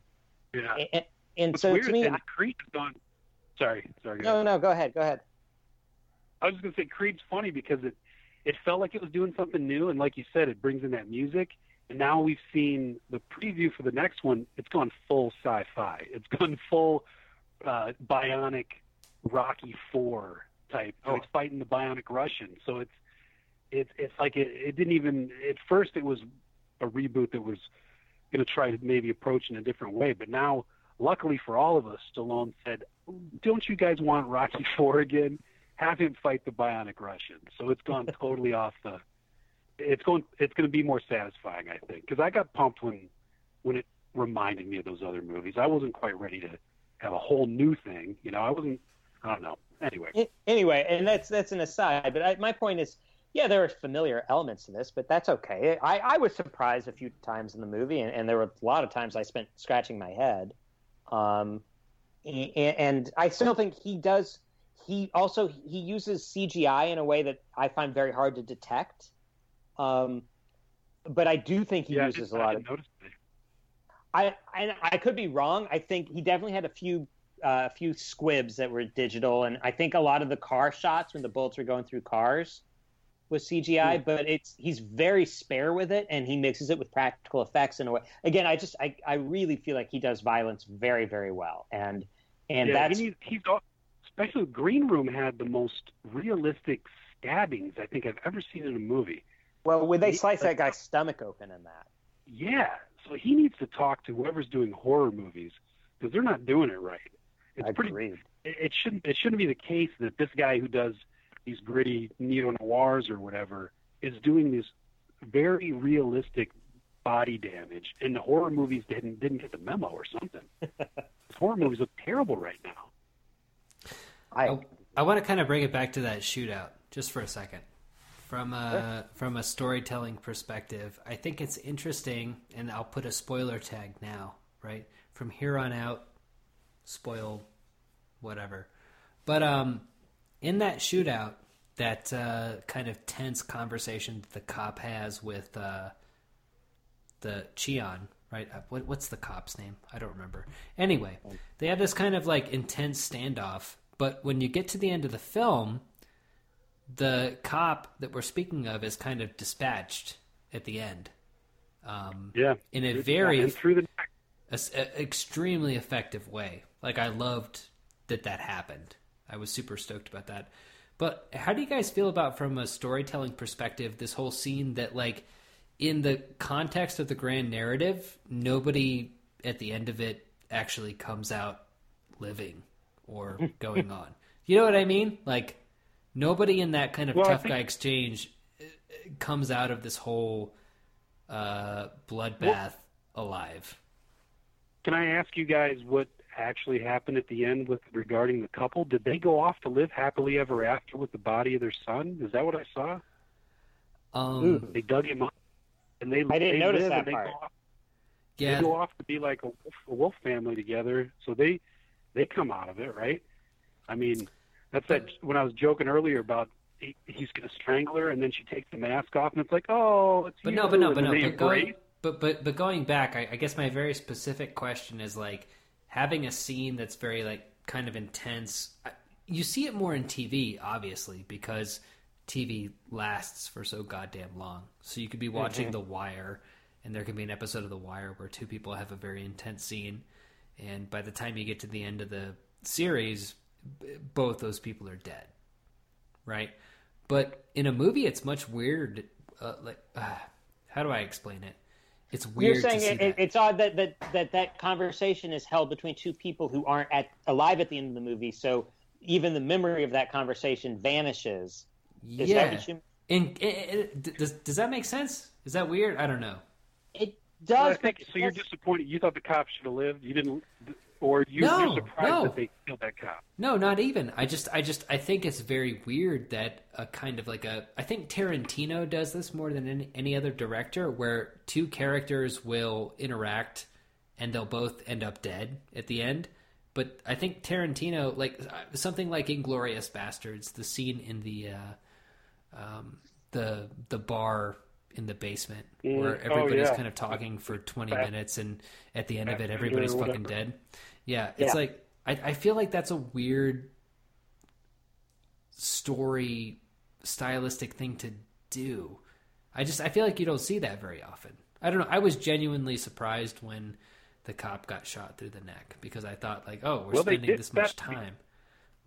Yeah. and, and What's so weird to me, and I, Creed has gone. Sorry, sorry. no, no, go ahead, go ahead. I was just gonna say Creed's funny because it it felt like it was doing something new, and like you said, it brings in that music. And now we've seen the preview for the next one. It's gone full sci-fi. It's gone full uh, bionic Rocky Four type. Oh. He's fighting the bionic Russian. So it's it's it's like it, it didn't even at first it was a reboot that was going to try to maybe approach in a different way, but now luckily for all of us, Stallone said, "Don't you guys want Rocky Four again? Have him fight the bionic Russian." So it's gone totally off the. It's going. It's going to be more satisfying, I think, because I got pumped when when it reminded me of those other movies. I wasn't quite ready to have a whole new thing. You know, I wasn't. I don't know. Anyway, anyway, and that's that's an aside. But I, my point is, yeah, there are familiar elements to this, but that's okay. I, I was surprised a few times in the movie, and, and there were a lot of times I spent scratching my head. Um, and, and I still think he does. He also he uses CGI in a way that I find very hard to detect. Um, but I do think he yeah, uses a lot of. I, I I could be wrong. I think he definitely had a few uh, a few squibs that were digital, and I think a lot of the car shots when the bullets were going through cars was CGI, but it's he's very spare with it, and he mixes it with practical effects in a way. Again, I just I, I really feel like he does violence very very well, and and yeah, that's he he's especially Green Room had the most realistic stabbings I think I've ever seen in a movie. well when they he- slice that guy's stomach open in that. Yeah, so he needs to talk to whoever's doing horror movies because they're not doing it right. It's pretty. Agreed. It it shouldn't. It shouldn't be the case that this guy who does these gritty neo noirs or whatever is doing this very realistic body damage, and the horror movies didn't didn't get the memo or something. horror movies look terrible right now. I oh, I, I want to kind of bring it back to that shootout just for a second. From uh, a from a storytelling perspective, I think it's interesting, and I'll put a spoiler tag now. Right from here on out, spoil whatever. But um, in that shootout, that uh, kind of tense conversation that the cop has with uh, the Cheeon, right? Uh, What, what's the cop's name? I don't remember. Anyway, they have this kind of like intense standoff. But when you get to the end of the film, the cop that we're speaking of is kind of dispatched at the end. Um, Yeah, in a very and through the neck. A a- extremely effective way. Like I loved that that happened. I was super stoked about that. But how do you guys feel about from a storytelling perspective this whole scene that like in the context of the grand narrative, nobody at the end of it actually comes out living or going on. You know what I mean? Like nobody in that kind of Well, tough think- guy exchange uh, comes out of this whole uh, bloodbath alive. Can I ask you guys what actually happened at the end with regarding the couple? Did they go off to live happily ever after with the body of their son? Is that what I saw? Um, They dug him up, and they I didn't they notice live that and they part. Go off, yeah, they go off to be like a wolf, a wolf family together. So they they come out of it, right? I mean, that's that when I was joking earlier about he, he's going to strangle her, and then she takes the mask off, and it's like, oh, it's But you. no, but no, and but no. they But going, embrace. But but but going back, I, I guess my very specific question is like having a scene that's very like kind of intense. You see it more in TV, obviously, because TV lasts for so goddamn long. So you could be watching Mm-hmm. The Wire, and there could be an episode of The Wire where two people have a very intense scene, and by the time you get to the end of the series, both those people are dead, right? But in a movie, it's much weird. Uh, like, uh, how do I explain it? It's weird. You're saying to see it, it, that. it's odd that, that that that conversation is held between two people who aren't at alive at the end of the movie, so even the memory of that conversation vanishes. Is yeah. that? And, and- and- does does that make sense? Is that weird? I don't know. It Well, does. think, make so you're disappointed. You thought the cop should have lived. You didn't, or you, No, you're surprised no. that they killed that cop. No, not even. I just, I just, I think it's very weird that a kind of like a. I think Tarantino does this more than any, any other director, where two characters will interact, and they'll both end up dead at the end. But I think Tarantino, like something like Inglourious Basterds, the scene in the, uh, um, the the bar in the basement Mm. where Oh, everybody's yeah. kind of talking for twenty Fast- minutes, and at the end of it, everybody's fucking dead. Yeah, it's Yeah. like I, I feel like that's a weird story stylistic thing to do. I just I feel like you don't see that very often. I don't know. I was genuinely surprised when the cop got shot through the neck because I thought like, oh, we're Well, spending this much time.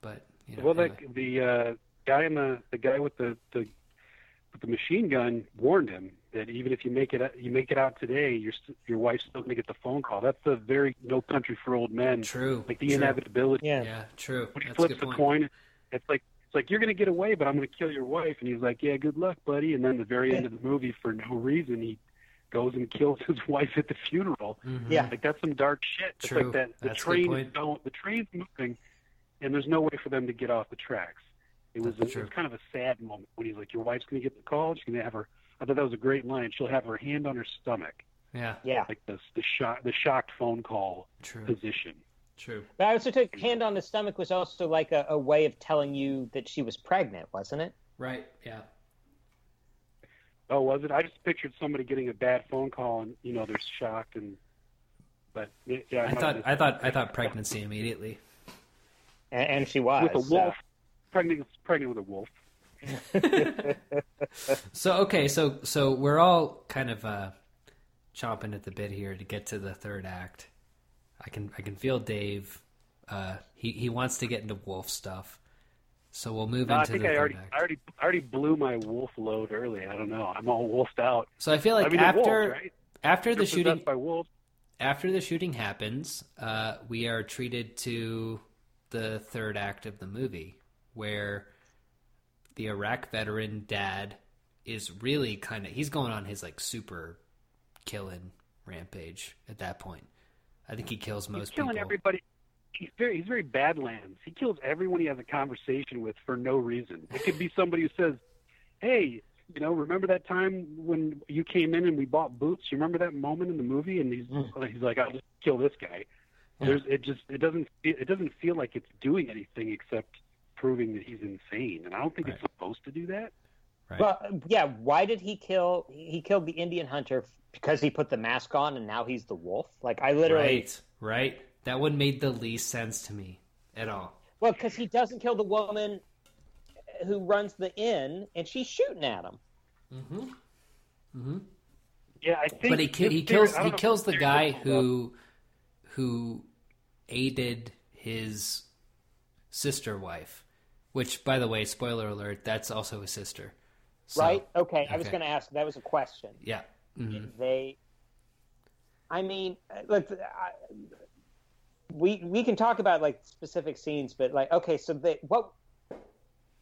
But you know, Well, the anyway. the uh, guy in the the guy with the, the the machine gun warned him that even if you make it you make it out today, your your wife's still going to get the phone call. That's the very no country for old men. true. Like the true. inevitability. Yeah. Yeah, true. When he That's a flips good the point. coin, it's like it's like you're going to get away, but I'm going to kill your wife. And he's like, Yeah, good luck, buddy. And then the very end of the movie, for no reason, he goes and kills his wife at the funeral. Mhm. Yeah. Like that's some dark shit. It's True. like that the That's a good train point. don't the train's moving and there's no way for them to get off the tracks. It was, That's it was kind of a sad moment when he's like, Your wife's gonna get the call, she's gonna have her I thought that was a great line. She'll have her hand on her stomach. Yeah, Yeah, Like the the shock the shocked phone call true. position. True. but I also took hand on the stomach was also like a, a way of telling you that she was pregnant, wasn't it? Right. Yeah. Oh, was it? I just pictured somebody getting a bad phone call and you know they're shocked and but yeah, I thought I thought I thought pregnancy immediately. And, and she was with a so- wolf, pregnant pregnant with a wolf. so okay, so so we're all kind of uh, chomping at the bit here to get to the third act. I can I can feel Dave. Uh, he he wants to get into wolf stuff. So we'll move No, I into think the I third already, act. I already, I already blew my wolf load early. I don't know. I'm all wolfed out. So I feel like I mean, after wolves, right? after the shooting by wolves. after the shooting happens, uh, we are treated to the third act of the movie, where the Iraq veteran dad is really kind of he's going on his like super killing rampage at that point. I think he kills most He's killing people. everybody. He's very, he's very Badlands. He kills everyone he has a conversation with for no reason. It could be somebody who says, "Hey, you know, remember that time when you came in and we bought boots? You remember that moment in the movie?" And he's mm. he's like, "I'll just kill this guy." Yeah. There's it just it doesn't it doesn't feel like it's doing anything except proving that he's insane. And I don't think it's supposed to do that. Right. But yeah, why did he kill? He killed the Indian hunter because he put the mask on, and now he's the wolf. Like I literally, right, right. That one made the least sense to me at all. well, because he doesn't kill the woman who runs the inn, and she's shooting at him. Mm-hmm. Mm-hmm. Yeah, I think. but he ki- he kills he kills the guy was hold up. who who aided his sister wife, which by the way, spoiler alert, that's also his sister. So, right? Okay, I was going to ask. That was a question. Yeah. Mhm. They, I mean, look, I, we we can talk about like specific scenes, but like, okay, so they what?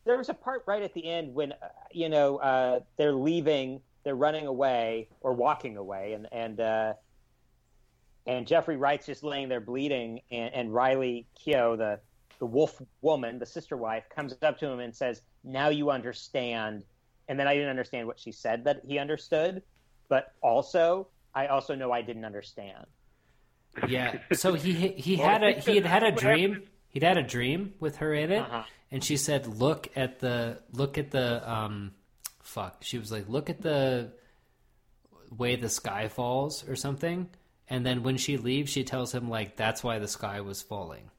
There was a part right at the end when uh, you know uh, they're leaving, they're running away or walking away, and and uh, and Jeffrey Wright's just laying there bleeding, and, and Riley Keough, the the wolf woman, the sister wife, comes up to him and says, "Now you understand." And then I didn't understand what she said that he understood, but also I also know I didn't understand. Yeah. So he he had I a think he had had a dream. He'd had a dream with her in it, Uh-huh. and she said, "Look at the look at the um, fuck." She was like, "Look at the way the sky falls" or something. And then when she leaves, she tells him like, "That's why the sky was falling."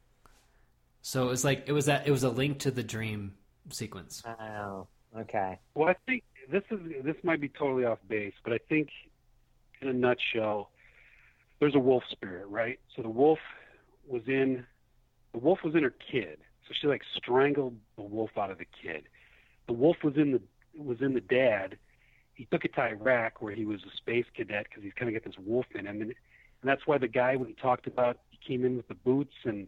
So it was like it was that it was a link to the dream sequence. Oh, okay. Well, I think this is this might be totally off base, but I think in a nutshell, there's a wolf spirit, right? So the wolf was in the wolf was in her kid, so she like strangled the wolf out of the kid. The wolf was in the was in the dad. He took it to Iraq where he was a space cadet because he's kind of got this wolf in him, and and that's why the guy when he talked about he came in with the boots and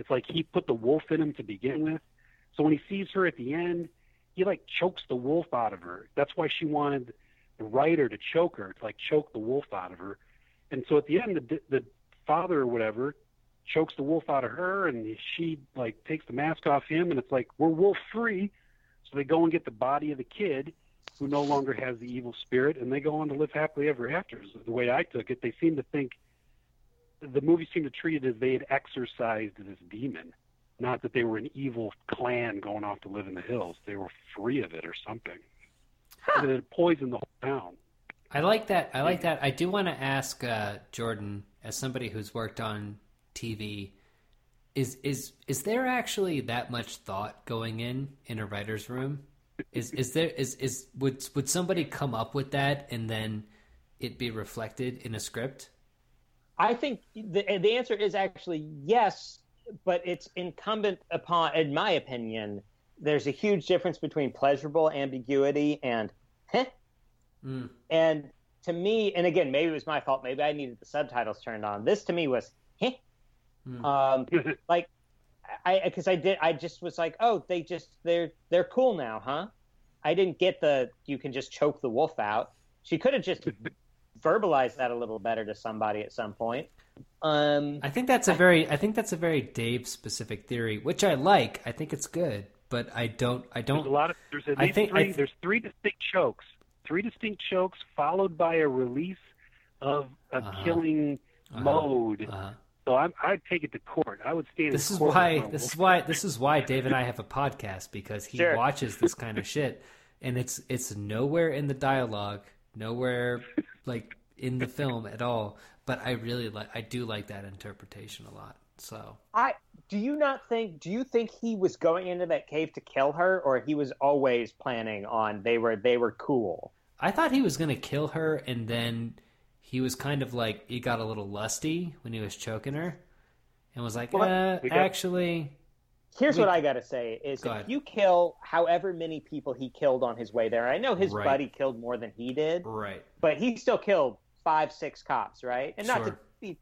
it's like he put the wolf in him to begin with. So when he sees her at the end, he like chokes the wolf out of her. That's why she wanted the writer to choke her, to like choke the wolf out of her. And so at the end, the the father or whatever chokes the wolf out of her, and she like takes the mask off him, and it's like we're wolf free. So they go and get the body of the kid who no longer has the evil spirit, and they go on to live happily ever after. Is the way I took it. They seem to think the movie seemed to treat it as they had exorcised this demon, not that they were an evil clan going off to live in the hills. They were free of it or something. And it poisoned the whole town. I like that. I like that. I do want to ask uh, Jordan, as somebody who's worked on TV, is is is there actually that much thought going in in a writer's room? Is is there is is would would somebody come up with that and then it be reflected in a script? I think the the answer is actually yes, but it's incumbent upon, in my opinion, there's a huge difference between pleasurable ambiguity and heh. Mm. And to me, and again, maybe it was my fault. Maybe I needed the subtitles turned on. This to me was heh. Hmm. Um, like I because I did I just was like, oh, they just they're they're cool now, huh? I didn't get the you can just choke the wolf out. She could have just verbalized that a little better to somebody at some point. Um, I think that's a very I think that's a very Dave specific theory, which I like. I think it's good, but I don't I don't There's a lot of there's at I least think- I three. th- there's three distinct chokes. Three distinct chokes followed by a release of a Uh-huh. killing Uh-huh. mode. uh, So I'm, I'd take it to court. I would stand. this in is court why this is why this is why Dave and I have a podcast because he Sure. watches this kind of shit and it's it's nowhere in the dialogue, nowhere like in the film at all. But I really like I do like that interpretation a lot. So I do you not think? Do you think he was going into that cave to kill her, or he was always planning on they were they were cool? I thought he was gonna kill her, and then he was kind of like he got a little lusty when he was choking her, and was like, Well, uh, actually, Here's We- what I got to say: is Go if ahead. you kill however many people he killed on his way there, I know his Right. buddy killed more than he did, right, but he still killed five, six cops, right? And not to be,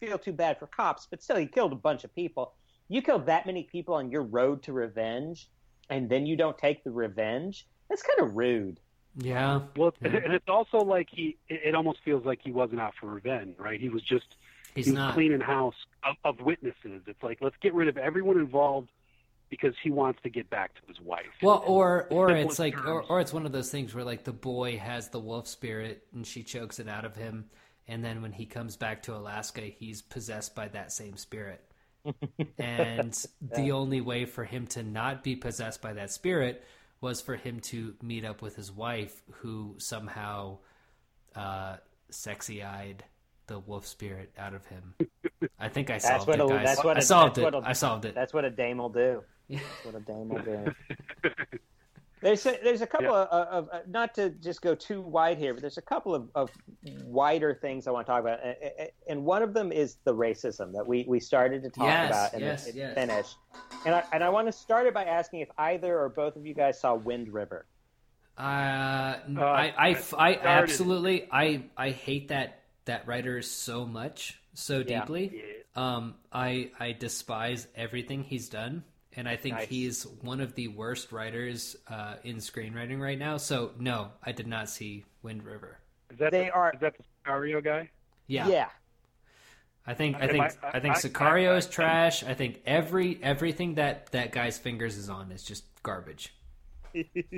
feel too bad for cops, but still, he killed a bunch of people. You kill that many people on your road to revenge, and then you don't take the revenge. That's kind of rude. yeah, Well, Yeah. and it's also like he. It it almost feels like he wasn't out for revenge, right? He was just he's he was not. cleaning house of, of witnesses. It's like let's get rid of everyone involved because he wants to get back to his wife. Well, or or it's like, or, or it's one of those things where like the boy has the wolf spirit and she chokes it out of him, and then when he comes back to Alaska, he's possessed by that same spirit. and the only way for him to not be possessed by that spirit was for him to meet up with his wife, who somehow uh, sexy-eyed the wolf spirit out of him. I think I solved what it, a- guys. that's what I a- solved that's it. what a- I solved it. That's what a dame will do. That's what a dame will do. There's a, there's a couple of, of, of not to just go too wide here, but there's a couple of, of wider things I want to talk about, and one of them is the racism that we, we started to talk Yes, about and yes, yes. finish. And I and I want to start it by asking if either or both of you guys saw Wind River. Uh, I, I, I, I I absolutely, I, I hate that that writer so much, so Yeah. deeply. Um, I, I despise everything he's done, and I think Nice. he's one of the worst writers uh, in screenwriting right now. So no, I did not see Wind River. is that They the, are- is that the Sicario guy? Yeah, yeah. I think I think I- I, think I- Sicario I- is trash. I think every everything that that guy's fingers is on is just garbage.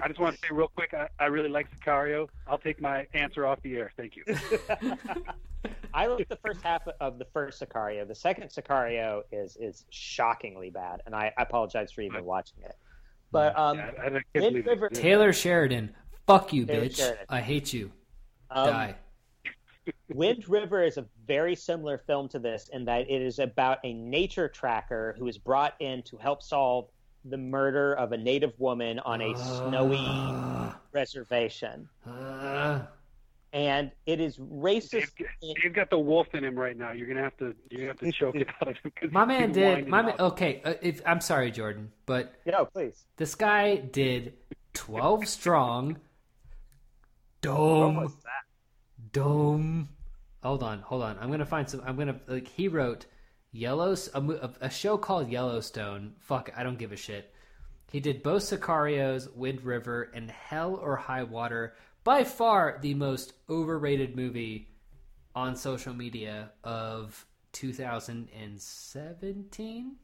I just want to say real quick, I, I really like Sicario. I'll take my answer off the air. Thank you. I liked the first half of the first Sicario. The second Sicario is is shockingly bad, and I, I apologize for even watching it. But um, Yeah, I, I can't Wind believe River- it. Taylor Sheridan, fuck you, Taylor bitch. Sheridan. I hate you. um, Die. Wind River is a very similar film to this in that it is about a nature tracker who is brought in to help solve the murder of a native woman on a snowy Ah, reservation. ah. And it is racist. You've got the wolf in him right now. You're gonna have to you have to choke it out of him. my man did. My man. Okay, uh, if I'm sorry, Jordan, but No, please. this guy did 12 strong. What Dome. was that? Dome. Hold on, hold on. I'm gonna find some. I'm gonna like he wrote Yellows a, a, a show called Yellowstone. Fuck, I don't give a shit. He did both Sicarios, Wind River, and Hell or High Water. By far the most overrated movie on social media of 2017,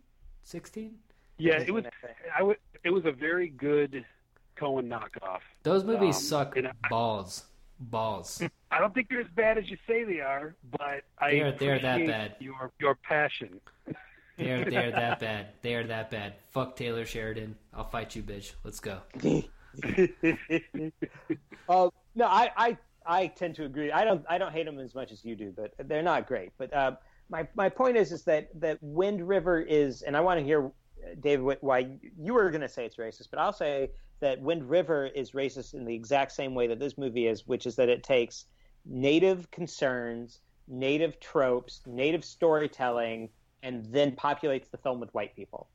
16. Yeah, it was. I would. It was a very good Coen knockoff. Those movies Um, suck and I- balls, balls. I don't think they're as bad as you say they are, but I They're- they're that bad. Your your passion. They're they're that bad. They are that bad. Fuck Taylor Sheridan. I'll fight you, bitch. Let's go. Uh, no, I, I I tend to agree. I don't I don't hate them as much as you do, but they're not great. But uh, my my point is is that that Wind River is, and I want to hear uh, David why you were going to say it's racist, but I'll say that Wind River is racist in the exact same way that this movie is, which is that it takes native concerns, native tropes, native storytelling, and then populates the film with white people.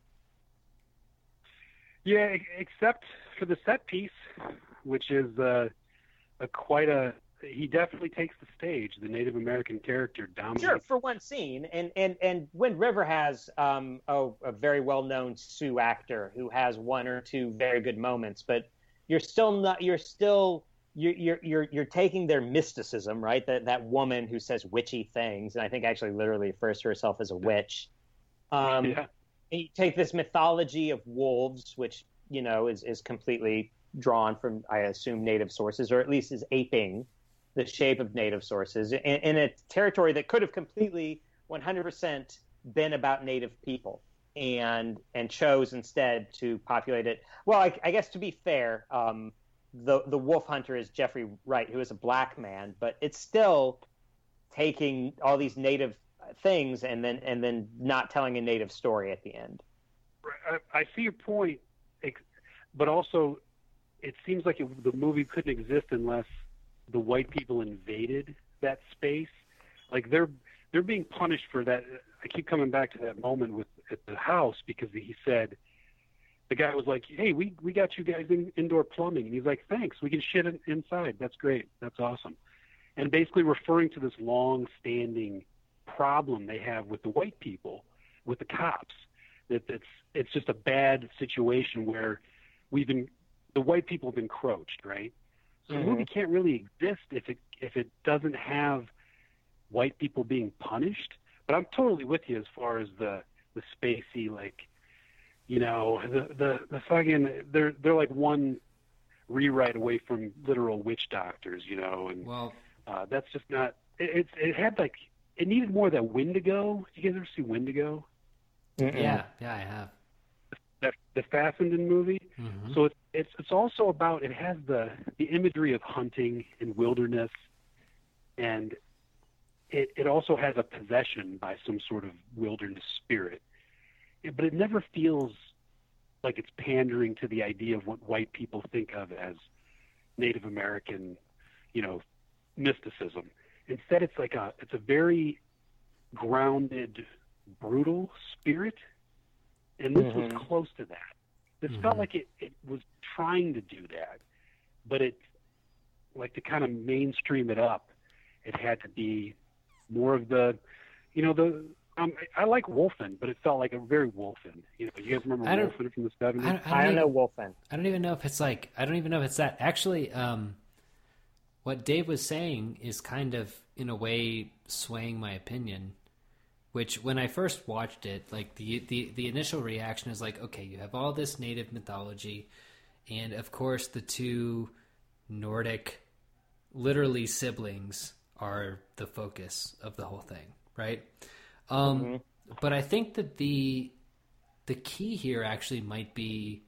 Yeah, except for the set piece, which is uh, a quite a. He definitely takes the stage. The Native American character dominates. Sure, for one scene, and and and Wind River has um, a, a very well known Sioux actor who has one or two very good moments, but you're still not. You're still you're you're you're, you're taking their mysticism, right? That that woman who says witchy things, and I think actually literally refers to herself as a witch. Um, yeah. and you take this mythology of wolves, which you know is is completely drawn from, I assume, native sources, or at least is aping the shape of native sources in, in a territory that could have completely 100% been about native people and and chose instead to populate it well i, I guess to be fair um, the the wolf hunter is jeffrey wright who is a black man but it's still taking all these native things and then and then not telling a native story at the end. I, I see your point, but also it seems like it, the movie couldn't exist unless the white people invaded that space. Like they're they're being punished for that. I keep coming back to that moment with at the house because he said the guy was like, "Hey, we we got you guys in, indoor plumbing," and he's like, "Thanks, we can shit inside. That's great. That's awesome." And basically referring to this long-standing problem they have with the white people, with the cops, that it's it's just a bad situation where we've been the white people have encroached, right? So mm-hmm. the movie can't really exist if it if it doesn't have white people being punished. But I'm totally with you as far as the the spacey like you know the the the fucking they're they're like one rewrite away from literal witch doctors, you know, and well, uh, that's just not. It, it it had like it needed more of that Wendigo. You guys ever see Wendigo? Mm-mm. Yeah, yeah, I have. That the Fessenden movie. Mm-hmm. So it's it's it's also about it has the the imagery of hunting and wilderness, and it it also has a possession by some sort of wilderness spirit, but it never feels like it's pandering to the idea of what white people think of as Native American, you know, mysticism. Instead, it's like a it's a very grounded, brutal spirit, and this mm-hmm. was close to that. This mm-hmm. felt like it, it was trying to do that, but it like to kind of mainstream it up. It had to be more of the, you know, the. Um, I like Wolfen, but it felt like a very Wolfen. You know, you guys remember Wolfen from the seventies? I, don't, I don't know Wolfen. I don't even know if it's like. I don't even know if it's that. Actually, um, what Dave was saying is kind of in a way swaying my opinion. Which, when I first watched it, like the the the initial reaction is like, okay, you have all this native mythology, and of course the two Nordic, literally siblings, are the focus of the whole thing, right? Um, mm-hmm. But I think that the the key here actually might be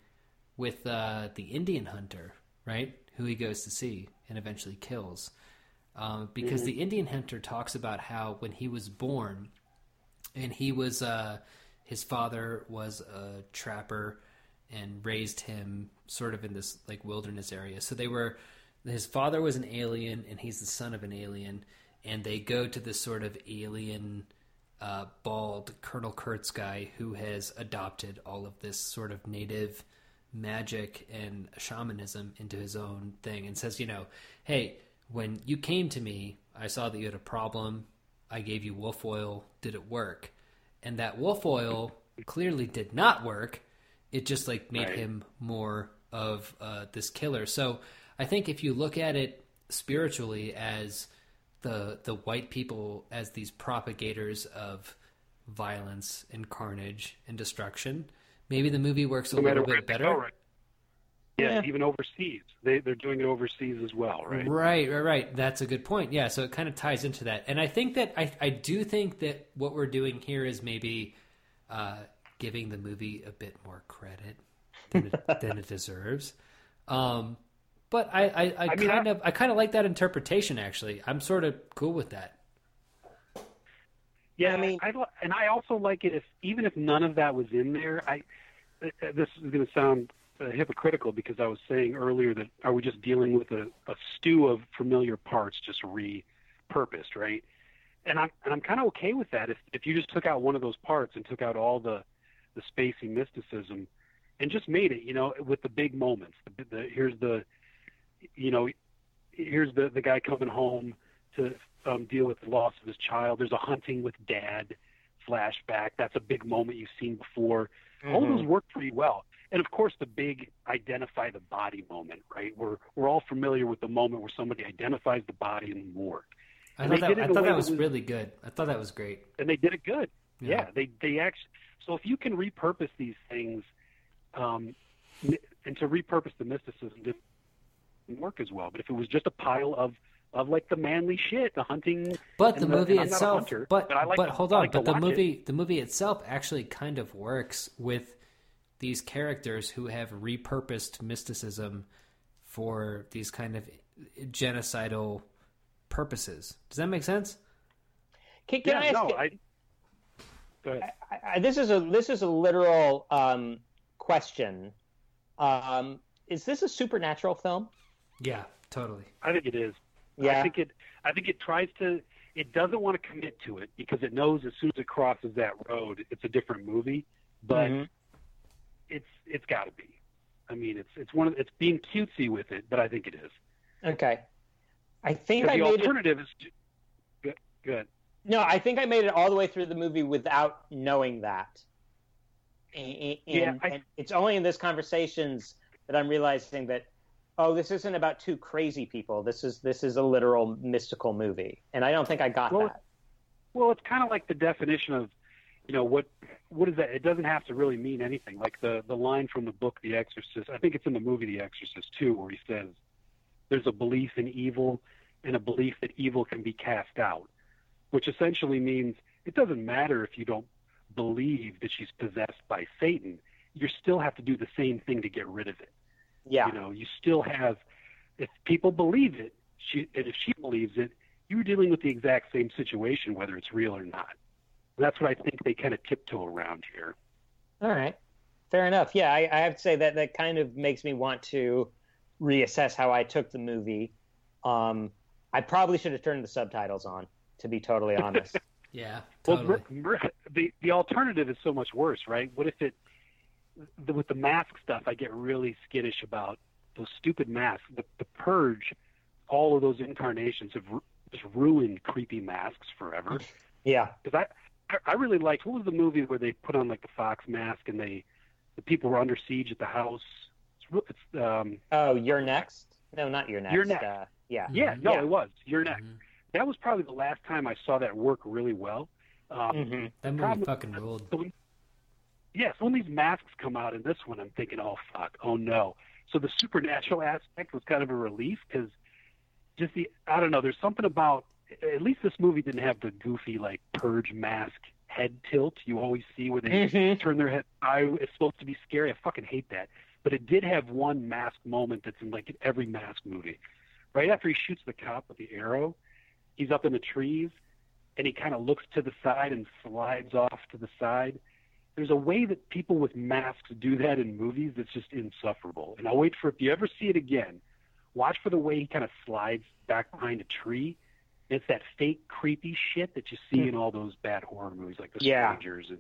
with uh, the Indian hunter, right? Who he goes to see and eventually kills. Um, because mm-hmm. the Indian hunter talks about how when he was born, and he was uh, his father was a trapper and raised him sort of in this like wilderness area. So they were his father was an alien and he's the son of an alien, and they go to this sort of alien. Uh, bald Colonel Kurtz guy who has adopted all of this sort of native magic and shamanism into his own thing and says, you know, hey, when you came to me, I saw that you had a problem. I gave you wolf oil. Did it work? And that wolf oil clearly did not work. It just like made right. him more of uh, this killer. So I think if you look at it spiritually as the the white people as these propagators of violence and carnage and destruction, maybe the movie works a no little bit better. Go, right? yeah, yeah, even overseas, they they're doing it overseas as well, right? Right, right, right. That's a good point. Yeah, so it kind of ties into that, and I think that I I do think that what we're doing here is maybe uh, giving the movie a bit more credit than it, than it deserves. Um, but I, I, I, I mean, kind of I kind of like that interpretation. Actually, I'm sort of cool with that. Yeah, I mean, I, and I also like it if even if none of that was in there. I uh, this is going to sound uh, hypocritical because I was saying earlier that are we just dealing with a, a stew of familiar parts just repurposed, right? And I'm and I'm kind of okay with that if if you just took out one of those parts and took out all the the spacey mysticism and just made it, you know, with the big moments. The, the here's the you know here's the the guy coming home to um, deal with the loss of his child. There's a hunting with dad flashback. That's a big moment you've seen before. Mm-hmm. All those work pretty well. And of course, the big identify the body moment, right? We're we're all familiar with the moment where somebody identifies the body in the morgue. I thought, that, I thought that was, was, really good. I thought that was great. And they did it good. Yeah, yeah they they actually. So if you can repurpose these things, um, and to repurpose the mysticism didn't work as well. But if it was just a pile of of like the manly shit, the hunting. But the movie itself, hunter, but but, like but hold on, like but the movie it. the movie itself actually kind of works with these characters who have repurposed mysticism for these kind of genocidal purposes. Does that make sense? Can, can yeah, I ask? no, you- I. Go ahead. I, I, this is a this is a literal um, question. Um, is this a supernatural film? Yeah, totally. I think it is. Yeah. I think it. I think it tries to. It doesn't want to commit to it because it knows as soon as it crosses that road, it's a different movie. But Mhm. it's it's got to be. I mean, it's it's one of it's being cutesy with it, but I think it is. Okay. I think I the made alternative is. Good. Good. No, I think I made it all the way through the movie without knowing that. And, Yeah, I- and it's only in this conversations that I'm realizing that oh, this isn't about two crazy people. This is this is a literal mystical movie, and I don't think I got Well, that. Well, it's kind of like the definition of, you know, what what is that? It doesn't have to really mean anything. Like the the line from the book The Exorcist. I think it's in the movie The Exorcist too, where he says, "There's a belief in evil and a belief that evil can be cast out," which essentially means it doesn't matter if you don't believe that she's possessed by Satan. You still have to do the same thing to get rid of it. Yeah. You know, you still have, if people believe it, she, and if she believes it, you're dealing with the exact same situation, whether it's real or not. That's what I think they kind of tiptoe around here. All right. Fair enough. Yeah, I, I have to say that that kind of makes me want to reassess how I took the movie. Um, I probably should have turned the subtitles on, to be totally honest. Yeah, Well, totally. mer- mer- the the alternative is so much worse, right? What if it the, with the mask stuff? I get really skittish about those stupid masks. The, the purge, all of those incarnations have ru- just ruined creepy masks forever. yeah. because I, I I really liked what was the movie where they put on like the fox mask and they the people were under siege at the house. It's, real- it's um Oh, you're next? No, not you're next. You're Next. Uh, yeah. yeah no Yeah. it was you're next. Mhm. That was probably the last time I saw that work really well. Um, hmm That movie fucking ruled. so so when these masks come out in this one, I'm thinking, oh fuck, oh no. So the supernatural aspect was kind of a relief because just the I don't know. There's something about at least this movie didn't have the goofy like purge mask head tilt you always see where they Mhm. turn their head. I it's supposed to be scary. I fucking hate that. But it did have one mask moment that's in like every mask movie. Right after he shoots the cop with the arrow, he's up in the trees and he kind of looks to the side and slides off to the side. There's a way that people with masks do that in movies that's just insufferable. And I'll wait for if you ever see it again, watch for the way he kind of slides back behind a tree. It's that fake creepy shit that you see in all those bad horror movies like The Yeah. Strangers and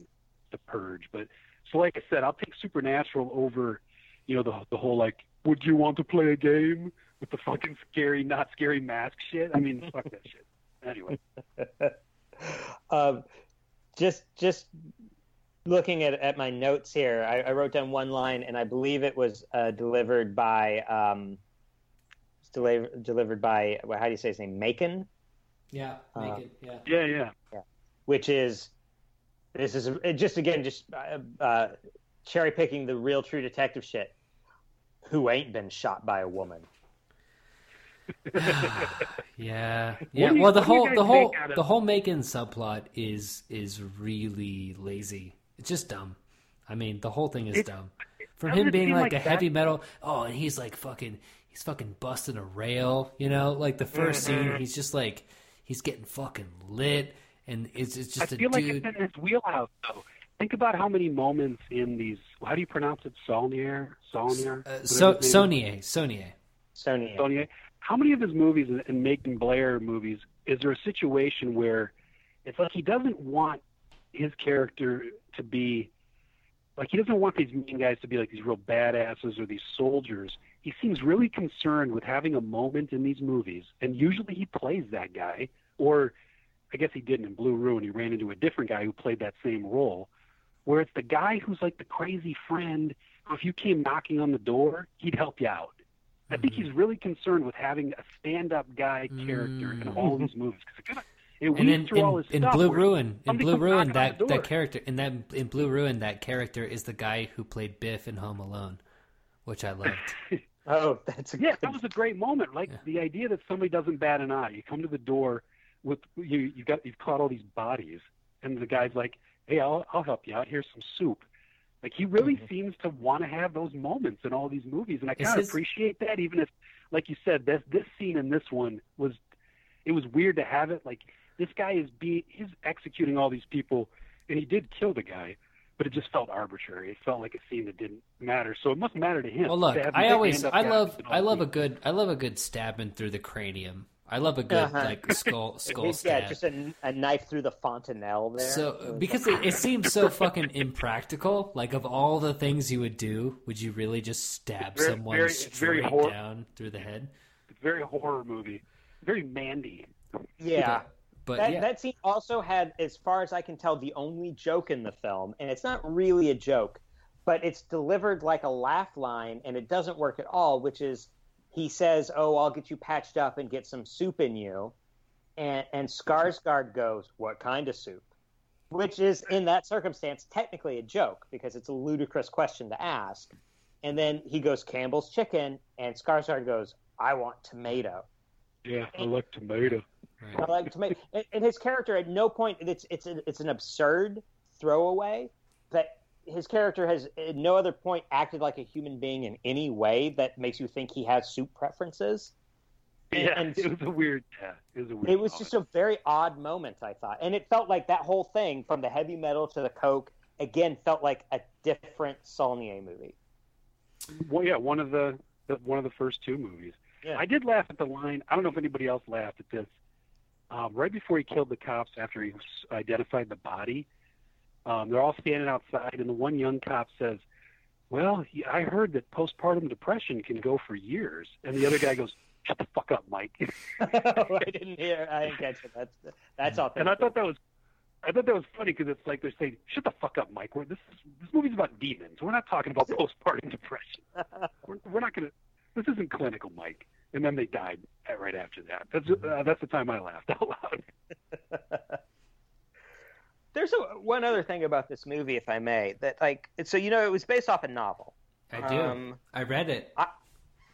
The Purge. But so like I said, I'll take Supernatural over, you know, the the whole like, would you want to play a game with the fucking scary, not scary mask shit? I mean, fuck that shit. Anyway, um, just just looking at, at my notes here, I, I wrote down one line, and I believe it was uh, delivered by um, it's deliver, delivered by well, how do you say his name? Macon, Yeah, Uh, make it. Yeah. yeah, yeah. which is this is it just again just uh, uh, cherry picking the real true detective shit. Who ain't been shot by a woman? yeah, yeah. you- well, the what do you whole the whole of- the whole Macon subplot is is really lazy. It's just dumb. I mean, the whole thing is It- dumb. From him being like, like a that- heavy metal, oh, and he's like fucking, he's fucking busting a rail. You know, like the 1st Mm-hmm. scene, he's just like, he's getting fucking lit, and it's it's just a feel like dude. it's in his wheelhouse, though. Think about how many moments in these. How do you pronounce it? Saulnier, Saulnier, Uh, so Sonier, Sonier. Sonya. Saulnier. How many of his movies and- and Macon Blair movies is there a situation where it's like he doesn't want his character to be like he doesn't want these mean guys to be like these real badasses or these soldiers. He seems really concerned with having a moment in these movies, and usually he plays that guy. Or I guess he didn't in Blue Ruin. He ran into a different guy who played that same role, where it's the guy who's like the crazy friend. Who if you came knocking on the door, he'd help you out. I think Mhm. he's really concerned with having a stand-up guy character in Mm. all these movies because it, kinda, it And weaves in, through all in, his in stuff. Blue Ruin, in Blue Ruin, that that character in that in Blue Ruin, that character is the guy who played Biff in Home Alone, which I loved. Oh, that's a Yeah, good that was a great moment. Like Yeah. the idea that somebody doesn't bat an eye. You come to the door with you. You got you've caught all these bodies, and the guy's like, "Hey, I'll I'll help you out. Here's some soup." Like he really Mhm. seems to want to have those moments in all these movies, and I kind of his- appreciate that. Even if, like you said, this this scene in this one was, it was weird to have it. Like this guy is be he's executing all these people, and he did kill the guy, but it just felt arbitrary. It felt like a scene that didn't matter. So it must matter to him. Well, look, I always, I love, I love a good, I love a good stabbing through the cranium. I love a good Uh-huh. like skull skull yeah, stab. just a, a knife through the fontanelle there. So because it, it seems so fucking impractical. Like of all the things you would do, would you really just stab Very- someone very- it's very straight hor- down through the head? It's very horror movie, very Mandy. yeah. But that, yeah, that scene also had, as far as I can tell, the only joke in the film, and it's not really a joke, but it's delivered like a laugh line, and it doesn't work at all. Which is, he says, "Oh, I'll get you patched up and get some soup in you," and and Skarsgård goes, "What kind of soup?" Which is, in that circumstance, technically a joke because it's a ludicrous question to ask. And then he goes, "Campbell's chicken," and Skarsgård goes, "I want tomato." Yeah, I like tomato. right. I like to make and, and his character at no point it's it's it's an absurd throwaway that his character has at no other point acted like a human being in any way that makes you think he has soup preferences. And- Yeah, and it was a weird. Yeah, it was a weird. it was moment. just a very odd moment, I thought, and it felt like that whole thing from the heavy metal to the coke again felt like a different Saulnier movie. Well, yeah, one of the, the one of the first two movies. Yeah. I did laugh at the line. I don't know if anybody else laughed at this. Um, right before he killed the cops, after he identified the body, um, they're all standing outside, and the one young cop says, "Well, he, I heard that postpartum depression can go for years." And the other guy goes, "Shut the fuck up, Mike." I didn't hear. I didn't catch it. That's that's authentic. and I thought that was, I thought that was funny because it's like they're saying, "Shut the fuck up, Mike. We're, this is, this movie's about demons. We're not talking about postpartum depression. We're, we're not gonna. This isn't clinical, Mike." And then they died right after that. That's uh, that's the time I laughed out loud. There's a, one other thing about this movie, if I may, that like so you know it was based off a novel. I do. Um, I read it.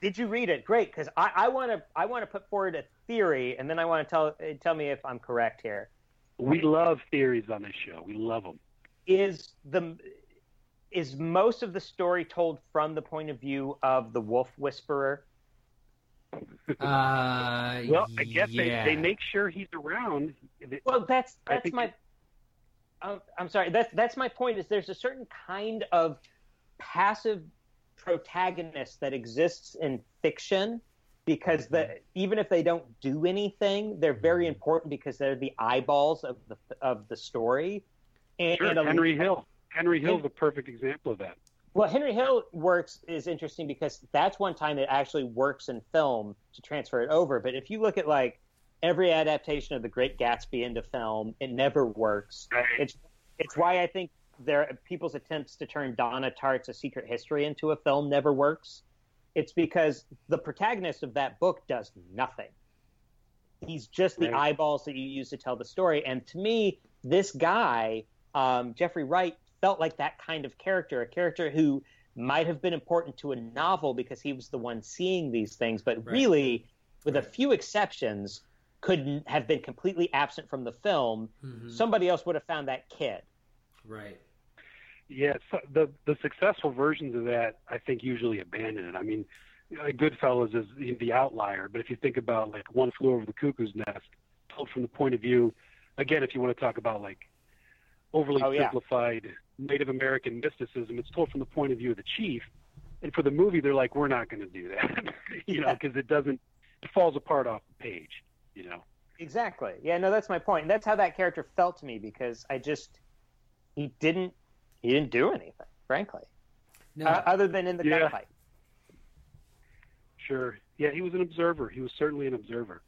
did you read it? Great, because I want to I want to put forward a theory, and then I want to tell tell me if I'm correct here. We love theories on this show. We love them. Is the is most of the story told from the point of view of the wolf whisperer? Uh, Well, I guess yeah. they, they make sure he's around. Well, that's that's my. I'm, I'm sorry. That's that's my point. Is there's a certain kind of passive protagonist that exists in fiction because the even if they don't do anything, they're very important because they're the eyeballs of the of the story. And, Sure, and a- Henry Hill. Henry Hill's a perfect example of that. Well, Henry Hill works is interesting because that's one time it actually works in film to transfer it over. But if you look at like every adaptation of The Great Gatsby into film, it never works. Right. It's it's why I think there people's attempts to turn Donna Tartt's A Secret History into a film never works. It's because the protagonist of that book does nothing. He's just the Right. eyeballs that you use to tell the story. And to me, this guy, um, Jeffrey Wright, felt like that kind of character, a character who might have been important to a novel because he was the one seeing these things, but Right. really, with a few exceptions, couldn't have been completely absent from the film. Mhm. Somebody else would have found that kid. Right. Yeah, so the the successful versions of that, I think, usually abandon it. I mean, uh, Goodfellas is the, the outlier, but if you think about like One Flew Over the Cuckoo's Nest, told from the point of view, again, if you want to talk about like overly Oh, yeah. simplified Native American mysticism, it's told from the point of view of the chief. And for the movie, they're like, we're not going to do that, you know, because it doesn't, it falls apart off the page, you know. Exactly. Yeah, no, that's my point. And that's how that character felt to me because I just he didn't he didn't do anything, frankly, No, uh, other than in the Yeah. gunfight. Sure. Yeah, he was an observer. He was certainly an observer.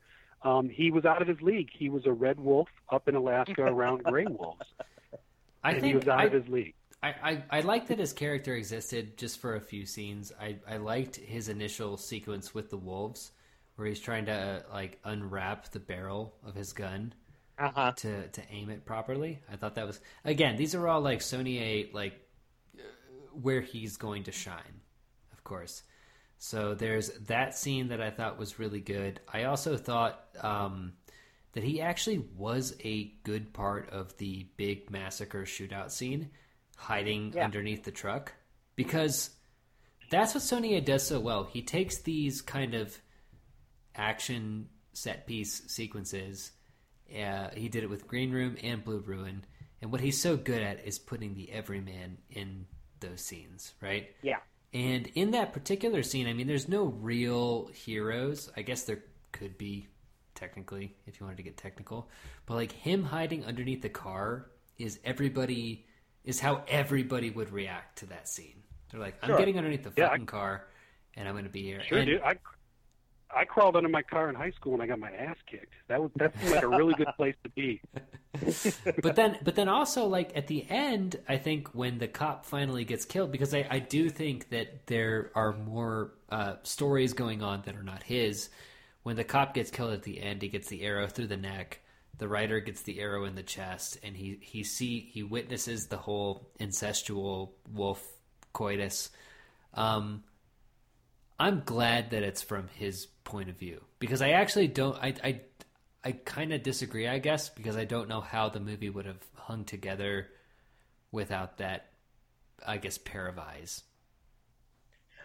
Um, he was out of his league. He was a red wolf up in Alaska around gray wolves, I and he think was out I, of his league. I, I, I liked that his character existed just for a few scenes. I, I liked his initial sequence with the wolves, where he's trying to uh, like unwrap the barrel of his gun Uh huh. to to aim it properly. I thought that was again. These are all like Saulnier like uh, where he's going to shine, of course. So there's that scene that I thought was really good. I also thought um, that he actually was a good part of the big massacre shootout scene, hiding Yeah. underneath the truck, because that's what Saulnier does so well. He takes these kind of action set piece sequences Uh, he did it with Green Room and Blue Ruin. And what he's so good at is putting the everyman in those scenes, right? Yeah. And in that particular scene, I mean, there's no real heroes. I guess there could be, technically, if you wanted to get technical. But like him hiding underneath the car is everybody, is how everybody would react to that scene. They're like, I'm Sure. getting underneath the Yeah, fucking car and I'm going to be here. Sure, and, dude. I I crawled under my car in high school and I got my ass kicked. That was that seemed like a really good place to be. but then but then also like at the end i think when the cop finally gets killed because i, I do think that there are more uh, stories going on that are not his when the cop gets killed at the end he gets the arrow through the neck the writer gets the arrow in the chest and he he see he witnesses the whole incestual wolf coitus um i'm glad that it's from his point of view because i actually don't i i I kind of disagree, I guess, because I don't know how the movie would have hung together without that, I guess, pair of eyes.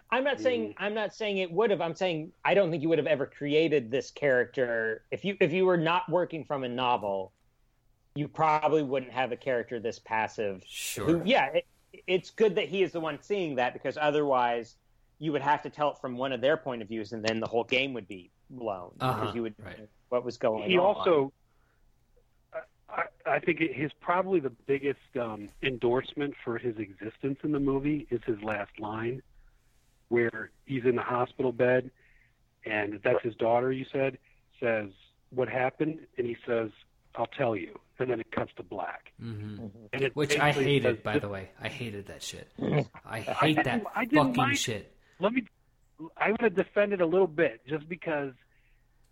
I'm not saying I'm not saying it would have. I'm saying I don't think you would have ever created this character if you if you were not working from a novel. You probably wouldn't have a character this passive. Sure. Who, yeah, it, it's good that he is the one seeing that because otherwise you would have to tell it from one of their point of views, and then the whole game would be blown Uh-huh, because you would right. what was going on. He on. also, I, I think his probably the biggest um, endorsement for his existence in the movie is his last line, where he's in the hospital bed, and that's his daughter. You said says what happened, and he says, "I'll tell you," and then it cuts to black. hmm And it Which I hated, says, by the way. I hated that shit. I hate that I fucking mind- shit. let me I'm going to defend it a little bit just because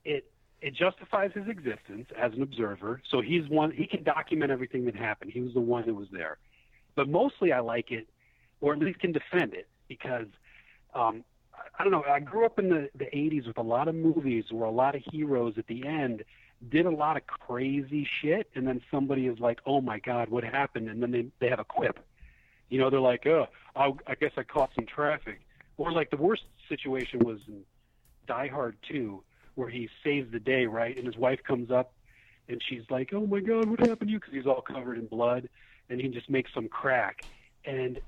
it it justifies his existence as an observer. So he's one he can document everything that happened. He was the one that was there. But mostly I like it or at least can defend it because um I- don't know, I grew up in the the 80s with a lot of movies where a lot of heroes at the end did a lot of crazy shit and then somebody is like, "Oh my god, what happened?" and then they they have a quip. You know, they're like, "Oh, I, I guess I caught some traffic." Or like the worst situation was in Die Hard 2, where he saves the day, right? And his wife comes up, and she's like, "Oh my God, what happened to you?" Because he's all covered in blood, and he just makes some crack. And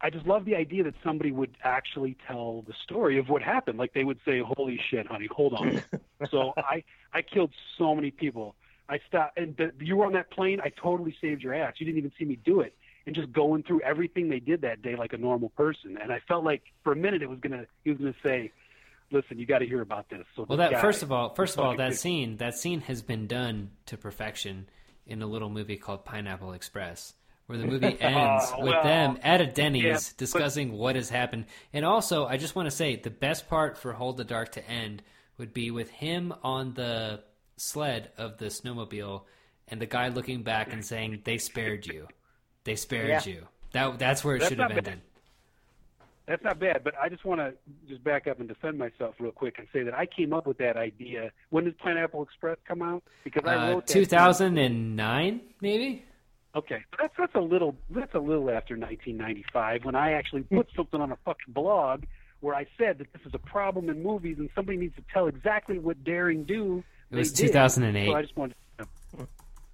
I just love the idea that somebody would actually tell the story of what happened. Like they would say, "Holy shit, honey, hold on." so I I killed so many people. I stopped, and the, you were on that plane. I totally saved your ass. You didn't even see me do it and just going through everything they did that day like a normal person. And I felt like for a minute it was gonna he was gonna say, "Listen, you got to hear about this." So Well, that guy- first of all, first of all, that big- scene, that scene has been done to perfection in a little movie called Pineapple Express, where the movie ends Oh, with well, them at a Denny's yeah, but- discussing what has happened. And also, I just want to say the best part for Hold the Dark to end would be with him on the sled of the snowmobile, and the guy looking back and saying, "They spared you, they spared Yeah. you." That that's where it That's should have bad. ended. That's not bad, but I just want to just back up and defend myself real quick and say that I came up with that idea. When did Pineapple Express come out? Because I Uh, wrote that- 2009, maybe. Okay, that's that's a little that's a little after 1995 when I actually hmm. put something on a fucking blog where I said that this is a problem in movies and somebody needs to tell exactly what daring do. It was they did. 2008. So I just wanted. To,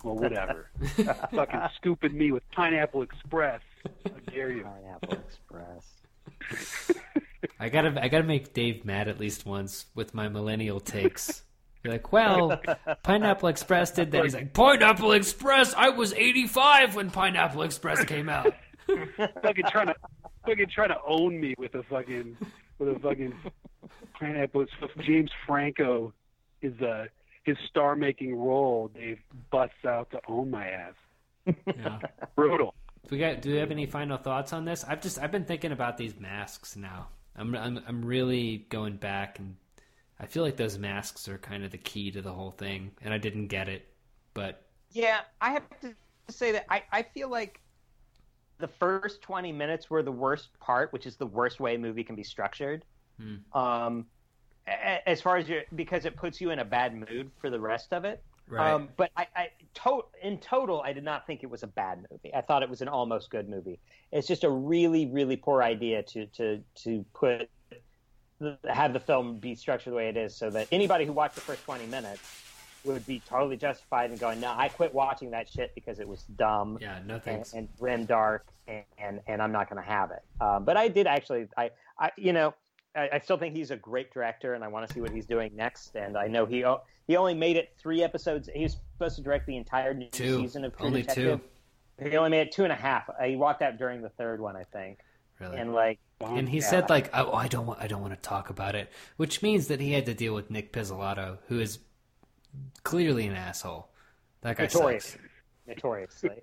well, whatever. fucking scooping me with Pineapple Express. How dare you? Pineapple Express. I gotta, I gotta make Dave mad at least once with my millennial takes. You're like, well, Pineapple Express did that. He's like, Pineapple Express. I was 85 when Pineapple Express came out. fucking trying to fucking trying to own me with a fucking with a fucking pineapple. James Franco is uh his star making role. Dave busts out to own my ass. Yeah. Brutal. Do we got? Do we have any final thoughts on this? I've just, I've been thinking about these masks now. I'm, I'm, I'm really going back, and I feel like those masks are kind of the key to the whole thing. And I didn't get it, but Yeah, I have to say that I, I feel like the first 20 minutes were the worst part, which is the worst way a movie can be structured. Hmm. Um, as far as your, because it puts you in a bad mood for the rest of it. right. Um, but I, I to, in total, I did not think it was a bad movie. I thought it was an almost good movie. It's just a really, really poor idea to to to put have the film be structured the way it is, so that anybody who watched the first twenty minutes would be totally justified in going, no, I quit watching that shit because it was dumb Yeah, no and, thanks. and grim dark, and, and, and I'm not going to have it. Um, but I did actually, I, I you know, I, I still think he's a great director, and I want to see what he's doing next. And I know he o- he only made it three episodes. He was supposed to direct the entire new Two. season of True Only Detective. He only made it two and a half. He walked out during the third one, I think. really. And like, And he Yeah. said like, "Oh, I don't want, I don't want to talk about it," which means that he had to deal with Nic Pizzolatto, who is clearly an asshole. That guy Notorious. sucks. notoriously,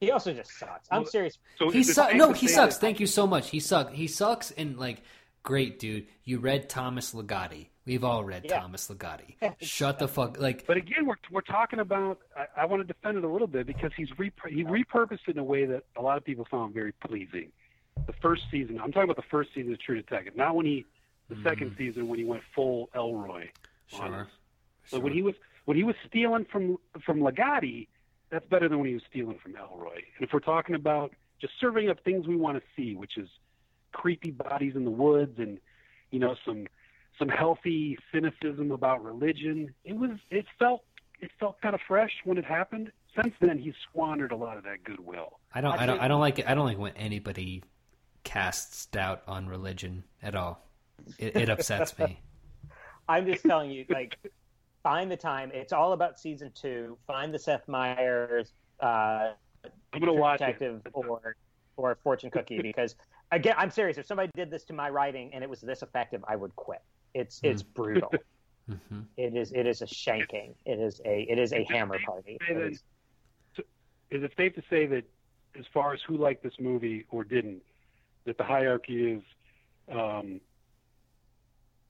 he also just sucks. I'm Well, serious. So He sucks. No, he sucks. that- Thank you so much. He sucks. He sucks. And like, great dude. You read Thomas Ligotti. We've all read Yeah. Thomas Ligotti. Shut the fuck. Like, But again, we're we're talking about. I, I want to defend it a little bit because he's repur- he repurposed it in a way that a lot of people found very pleasing. The first season, I'm talking about the first season of True Detective, not when he, the hmm. second season when he went full Ellroy. on sure. us. So when he was when he was stealing from from Ligotti, that's better than when he was stealing from Ellroy. And if we're talking about just serving up things we want to see, which is creepy bodies in the woods and you know some some healthy cynicism about religion, it was it felt it felt kind of fresh when it happened. Since then, he's squandered a lot of that goodwill. I don't. I, I don't. I don't like. it. I don't like when anybody casts doubt on religion at all. It, it upsets me. I'm just telling you, like, find the time. It's all about season two. Find the Seth Meyers uh, I'm gonna watch it. detective or or fortune cookie because again, I'm serious. If somebody did this to my writing and it was this effective, I would quit. It's it's brutal. hmm It is it is a shanking. It is a it is a hammer party. That- is- Is it safe to say that, as far as who liked this movie or didn't, that the hierarchy is um,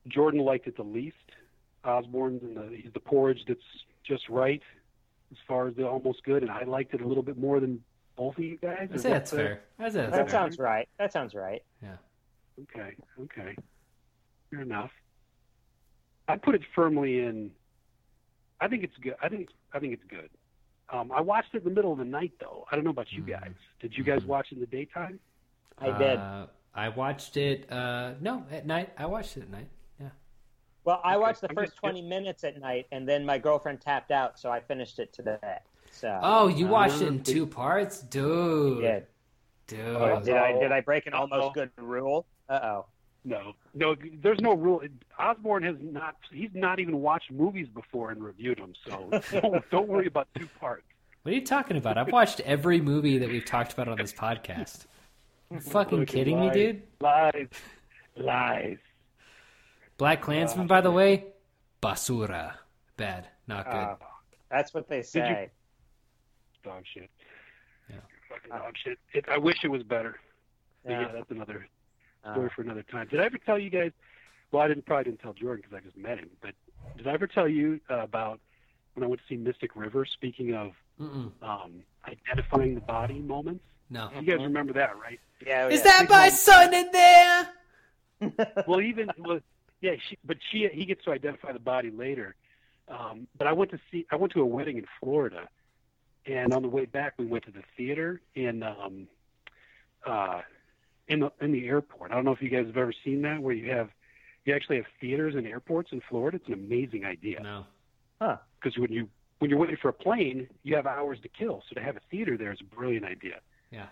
Jordan liked it the least. Osborne's and the the porridge that's just right as far as the almost good, and I liked it a little bit more than both of you guys. I Is say that that's fair. I that's that fair. sounds right. That sounds right. Yeah. Okay, okay, fair enough. I put it firmly in. I think it's good. I think I think it's good. Um, I watched it in the middle of the night, though. I don't know about you Mhm. guys. Did you guys Mhm. watch it in the daytime? I did. Uh, I watched it. Uh, no, at night. I watched it at night. Yeah. Well, I Okay, watched the I'm first just- 20 minutes at night, and then my girlfriend tapped out, so I finished it today. So Oh, you watched it in two parts, dude. yeah. Dude. Oh, did I did I break an Uh-oh. almost good rule? Uh oh. No, no. There's no rule. Osborne has not. He's not even watched movies before and reviewed them. So don't, don't worry about two parts. What are you talking about? I've watched every movie that we've talked about on this podcast. You fucking Fucking kidding me, dude? Lies, lies. Black Klansman, by the way, basura. Bad. Not good. Uh, that's what they say. Dog shit. Yeah. Fucking dog shit. It, I wish it was better. Yeah, Yeah. that's another Uh, story for another time. Did I ever tell you guys? Well, I didn't probably didn't tell Jordan because I just met him. But did I ever tell you uh, about when I went to see Mystic River? Speaking of um, identifying the body moments, No. you guys remember that, right? yeah, Is yeah. that my son in there? well, even well, yeah, she, but she he gets to identify the body later. Um, but I went to see I went to a wedding in Florida, and on the way back we went to the theater in um, uh, in the in the airport. I don't know if you guys have ever seen that where you have you actually have theaters in airports in Florida. It's an amazing idea No. Huh. Because when you when you're waiting for a plane, you have hours to kill. So to have a theater there is a brilliant idea. Yeah.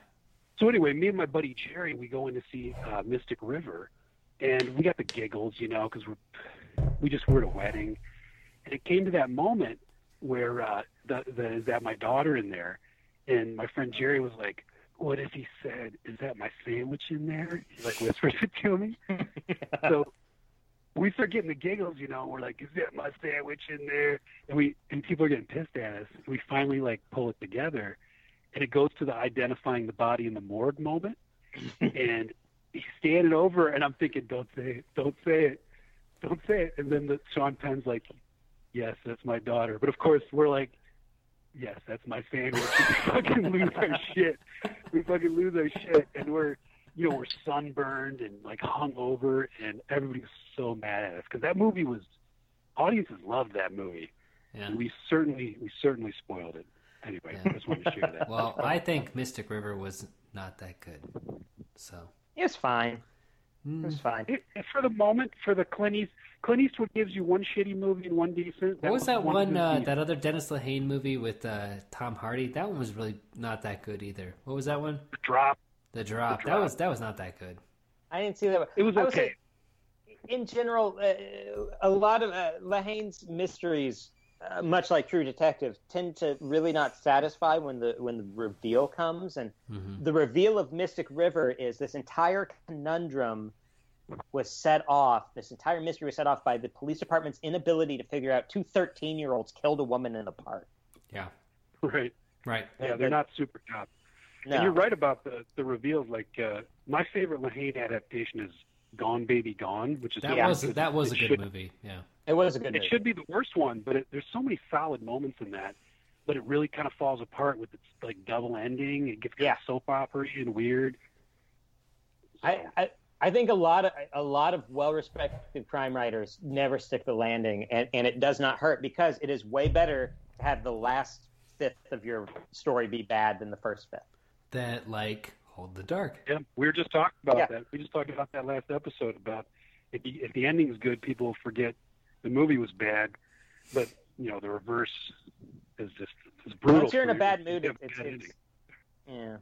So anyway, me and my buddy Jerry, we go in to see uh, Mystic River, and we got the giggles, you know, because we're we just were at a wedding, and it came to that moment where uh, the, the is that my daughter in there, and my friend Jerry was like, "What if he said, is that my sandwich in there?" He like whispers it to me. so we start getting the giggles, you know. We're like, "Is that my sandwich in there?" And we and people are getting pissed at us. We finally like pull it together, and it goes to the identifying the body in the morgue moment. and he's standing over, and I'm thinking, "Don't say it! Don't say it! Don't say it!" And then the Sean Penn's like, "Yes, that's my daughter." But of course, we're like, "Yes, that's my sandwich." we fucking lose our shit. We fucking lose our shit, and we're you know, we're sunburned and like hungover, and everybody's so mad at us because that movie was audiences loved that movie. Yeah. We certainly we certainly spoiled it. Anyway, Yeah. I just wanted to share that. Well, I think Mystic River was not that good. So, It's fine. It was fine. It, it- for the moment, for the Clint East, Clint Eastwood gives you one shitty movie and one decent. What was that of one? Uh, that other Dennis Lehane movie with uh, Tom Hardy. That one was really not that good either. What was that one? The drop? The Drop. The That was that was not that good. I didn't see that. It was I would okay. in general, uh, a lot of uh, Lehane's mysteries, uh, much like True Detective, tend to really not satisfy when the when the reveal comes. And hmm the reveal of Mystic River is this entire conundrum was set off. This entire mystery was set off by the police department's inability to figure out two 13 year olds killed a woman in a park. Yeah. Right. Right. Yeah, they're not super top. No. And you're right about the the reveals. Like uh, my favorite Lehane adaptation is Gone Baby Gone, which is That Yeah. was that was a good should- movie. Yeah. It was a good It movie. should be the worst one, but it, there's so many solid moments in that. But it really kind of falls apart with its like double ending. It gets kind Yeah. of soap opera and weird. I, I I think a lot of a lot of well-respected crime writers never stick the landing, and, and it does not hurt because it is way better to have the last fifth of your story be bad than the first fifth. That like Hold the Dark. Yeah, we were just talking about Yeah. that. We just talked about that last episode about if the, if the ending is good, people will forget the movie was bad, but you know the reverse is just is brutal. Once you're in a bad mood, You have it's, it's yeah.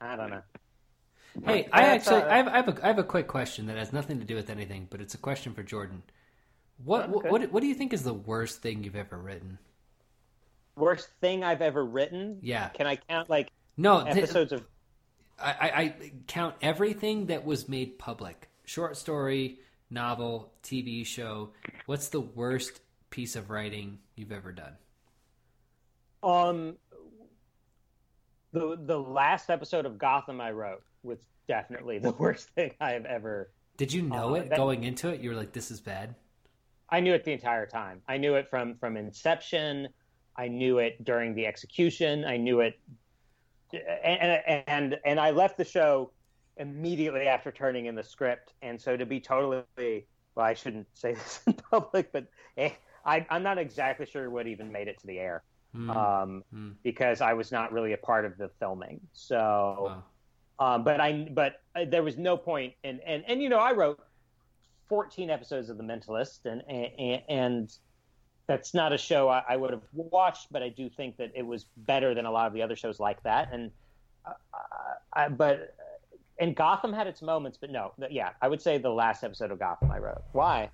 I don't know. Hey, I actually uh, I have, I have a I have a quick question that has nothing to do with anything, but it's a question for Jordan. What Okay. what what do you think is the worst thing you've ever written? Worst thing I've ever written. Yeah. Can I count like No, th- episodes of? I, I, I count everything that was made public. Short story, novel, TV show. What's the worst piece of writing you've ever done? Um, the the last episode of Gotham I wrote was definitely the worst thing I have ever. Did you know Uh, it that- going into it? You were like, "This is bad." I knew it the entire time. I knew it from from inception. I knew it during the execution. I knew it, and and and I left the show immediately after turning in the script. And so to be totally well, I shouldn't say this in public, but eh, I, I'm not exactly sure what even made it to the air Hmm. um, Hmm. because I was not really a part of the filming. So. Wow. Um, but I, but uh, there was no point, and and and you know, I wrote 14 episodes of The Mentalist, and and, and that's not a show I, I would have watched, but I do think that it was better than a lot of the other shows like that. And uh, I, but and Gotham had its moments, but no, th- yeah, I would say the last episode of Gotham I wrote. Why?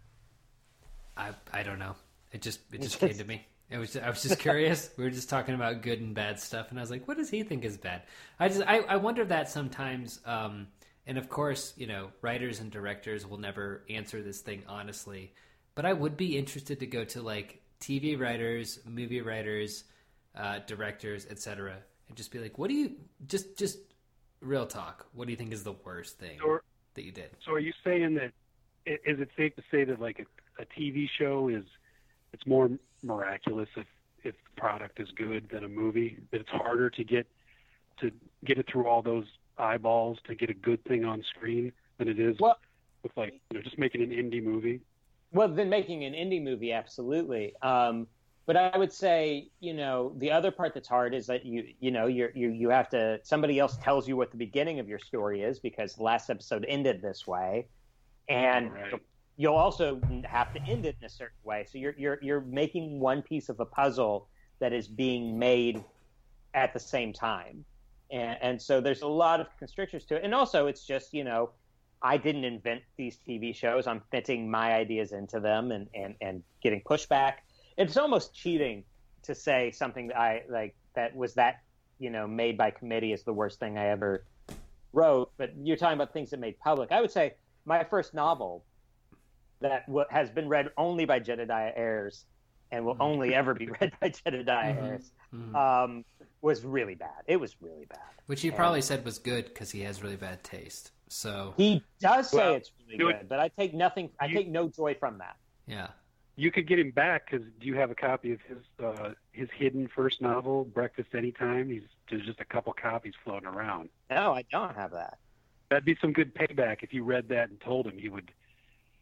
I I don't know. It just it just came to me. It was I was just curious. We were just talking about good and bad stuff, and I was like, "What does he think is bad?" I just I, I wonder that sometimes. Um, and of course, you know, writers and directors will never answer this thing honestly. But I would be interested to go to like TV writers, movie writers, uh, directors, etc., and just be like, "What do you just just real talk? What do you think is the worst thing Or- that you did?" So are you saying that is it safe to say that like a, a TV show is it's more miraculous if if the product is good than a movie? That it's harder to get to get it through all those eyeballs to get a good thing on screen than it is Well- with like you know just making an indie movie. Well, then making an indie movie, absolutely. Um, but I would say, you know, the other part that's hard is that you, you know, you're, you you have to somebody else tells you what the beginning of your story is because the last episode ended this way, and Right. you'll also have to end it in a certain way. So you're you're you're making one piece of a puzzle that is being made at the same time, and and so there's a lot of constrictors to it. And also, it's just you know, I didn't invent these TV shows. I'm fitting my ideas into them and and and getting pushback. It's almost cheating to say something that I like that was that you know made by committee is the worst thing I ever wrote. But you're talking about things that made public. I would say my first novel that w- has been read only by Jedidiah Ayres and will only ever be read by Jedidiah Mhm. Ayres Mhm. um, was really bad. It was really bad. Which he and- probably said was good because he has really bad taste. So He does say Well, it's really you know good, but I take nothing. I you- take no joy from that. yeah, You could get him back because do you have a copy of his uh, his hidden first novel, Breakfast Anytime? He's there's just a couple copies floating around. No, I don't have that. That'd be some good payback if you read that and told him. He would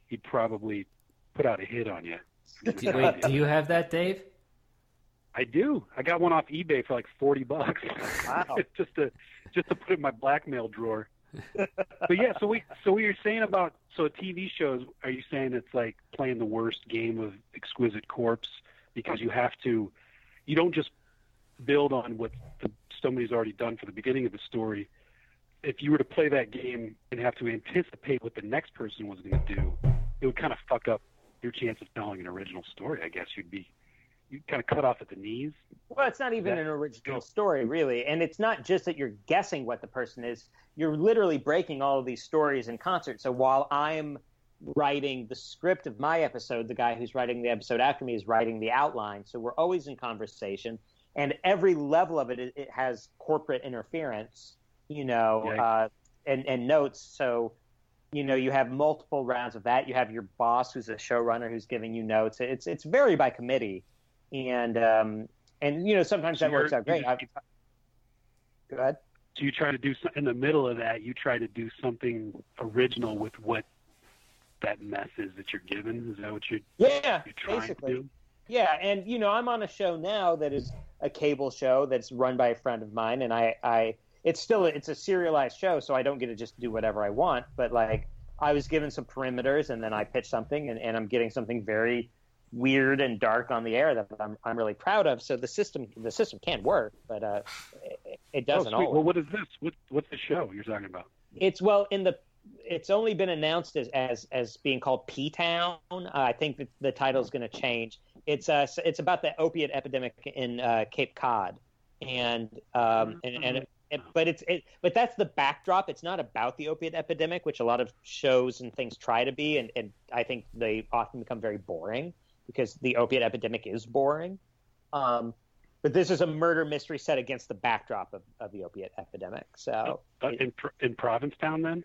he'd probably put out a hit on you. do, wait, do you have that, Dave? I do. I got one off eBay for like forty bucks. Wow. just to just to put in my blackmail drawer. But yeah, so we so what you're saying about so TV shows? Are you saying it's like playing the worst game of exquisite corpse because you have to, you don't just build on what the, somebody's already done for the beginning of the story. If you were to play that game and have to anticipate what the next person was going to do, it would kind of fuck up your chance of telling an original story. I guess you'd be you kind of cut off at the knees. Well, it's not even That- an original story, really. And it's not just that you're guessing what the person is, you're literally breaking all of these stories in concert. So while I'm writing the script of my episode, the guy who's writing the episode after me is writing the outline. So we're always in conversation. And every level of it, it, it has corporate interference, you know, Yikes. uh, and, and notes. So, you know, you have multiple rounds of that. You have your boss, who's a showrunner, who's giving you notes. It's it's very by committee, and um, and you know sometimes So that works out great. you I, just- go ahead. So you try to do in the middle of that. You try to do something original with what that mess is that you're given. Is that what you're, Yeah, you're trying basically. to do? Yeah, and you know, I'm on a show now that is a cable show that's run by a friend of mine, and I, I, it's still it's a serialized show, so I don't get to just do whatever I want. But like, I was given some perimeters, and then I pitch something, and, and I'm getting something very weird and dark on the air that I'm, I'm really proud of. So the system, the system can work, but uh, it, it Oh, doesn't sweet. always. Well, what is this? What, what's the show you're talking about? It's well in the. It's only been announced as as, as being called P Town. Uh, I think that the title is going to change. It's uh it's about the opiate epidemic in uh, Cape Cod, and um and, and it, it, but it's it but that's the backdrop. It's not about the opiate epidemic, which a lot of shows and things try to be, and, and I think they often become very boring because the opiate epidemic is boring. Um, but this is a murder mystery set against the backdrop of, of the opiate epidemic. So Uh, in in Provincetown, then?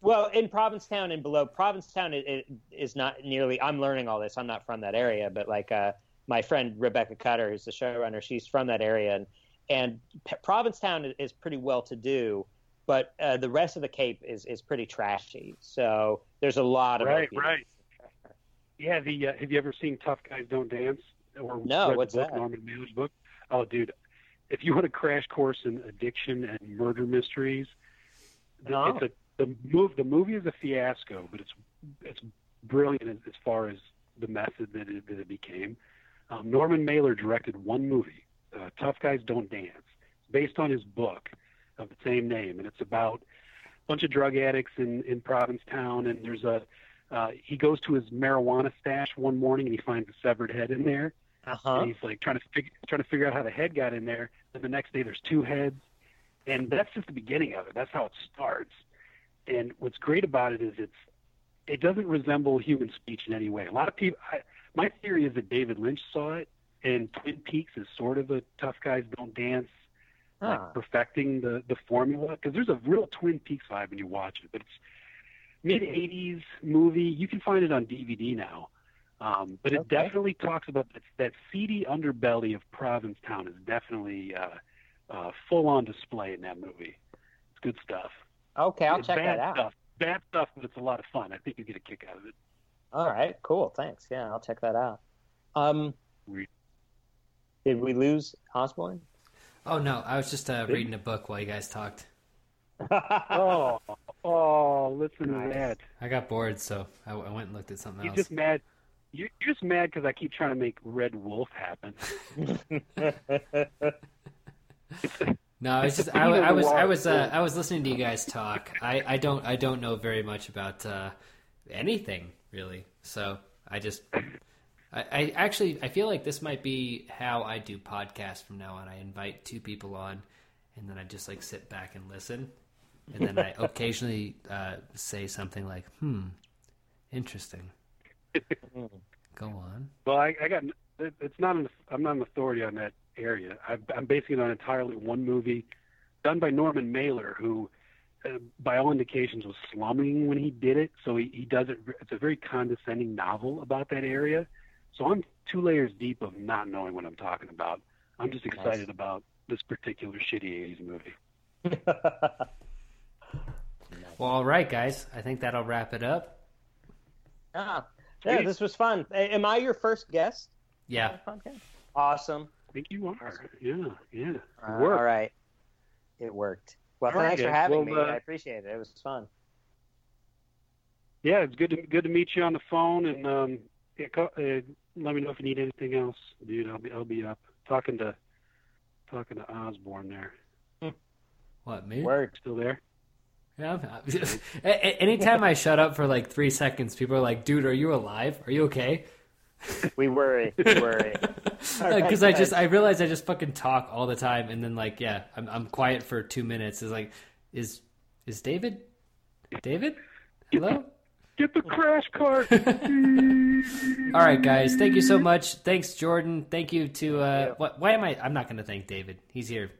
well, in Provincetown and below, Provincetown is, is not nearly. I'm learning all this. I'm not from that area, but like uh, my friend Rebecca Cutter, who's the showrunner, she's from that area, and and P- Provincetown is, pretty well to do, but uh, the rest of the Cape is is pretty trashy. So there's a lot of Right, right. Yeah. The uh, have you ever seen Tough Guys Don't Dance? Or No, read what's the book, that? Norman Mailer's book. Oh, dude, if you want a crash course in addiction and murder mysteries, No. it's a the move. The movie is a fiasco, but it's it's brilliant as, as far as the method that it, that it became. Um, Norman Mailer directed one movie, uh, Tough Guys Don't Dance, based on his book of the same name, and it's about a bunch of drug addicts in in Provincetown, and there's a uh, he goes to his marijuana stash one morning and he finds a severed head in there, Uh huh. and he's like trying to figure trying to figure out how the head got in there. And the next day there's two heads, and that's just the beginning of it. That's how it starts. And what's great about it is it's it doesn't resemble human speech in any way. A lot of people, I, my theory is that David Lynch saw it, and Twin Peaks is sort of a tough guys don't dance, like Ah. perfecting the the formula. Because there's a real Twin Peaks vibe when you watch it, but it's mid '80s movie. You can find it on DVD now. Um, but it Okay. definitely talks about that, that seedy underbelly of Provincetown is definitely uh, uh, full on display in that movie. It's good stuff. Okay, I'll It's check bad that out. Stuff. Bad stuff, but it's a lot of fun. I think you get a kick out of it. All right, cool. Thanks. Yeah, I'll check that out. Um, We- did we lose Osborne? Oh no, I was just uh, reading a book while you guys talked. Oh, oh, listen to that. I got bored, so I, I went and looked at something You're else. just mad. You're you're just mad because I keep trying to make Red Wolf happen. No, I was It's just I, I was I was uh, I was listening to you guys talk. I, I don't I don't know very much about uh, anything really. So I just I, I actually I feel like this might be how I do podcasts from now on. I invite two people on, and then I just like sit back and listen, and then I occasionally uh, say something like, "Hmm, interesting." Go on. Well, I, I got. it- It's not. An, I'm not an authority on that area. I, I'm basing it on entirely one movie, done by Norman Mailer, who, uh, by all indications, was slumming when he did it. So he, he does it. It's a very condescending novel about that area. So I'm two layers deep of not knowing what I'm talking about. I'm just excited about this particular shitty '80s movie. Well, all right, guys. I think that'll wrap it up. Ah, yeah, this was fun. Am I your first guest? Yeah. podcast? Awesome. I think you are. Yeah, yeah. It Uh, all right. It worked. Well, All right, thanks for having Well, me. uh, I appreciate it. It was fun. Yeah, it's good to good to meet you on the phone, and um, yeah, co- uh, let me know if you need anything else, dude. I'll be I'll be up talking to talking to Osborne there. What me? Word. Still there? Yeah. I'm- A- a- Anytime I shut up for like three seconds, people are like, "Dude, are you alive? Are you okay?" We worry. We worry. All right, Because I just. I realize I just fucking talk all the time, and then like yeah, I'm I'm quiet for two minutes. Is like, is is David? David? Hello. Get the crash cart. All right, guys. Thank you so much. Thanks, Jordan. Thank you to uh, you. what? Why am I? I'm not going to thank David. He's here.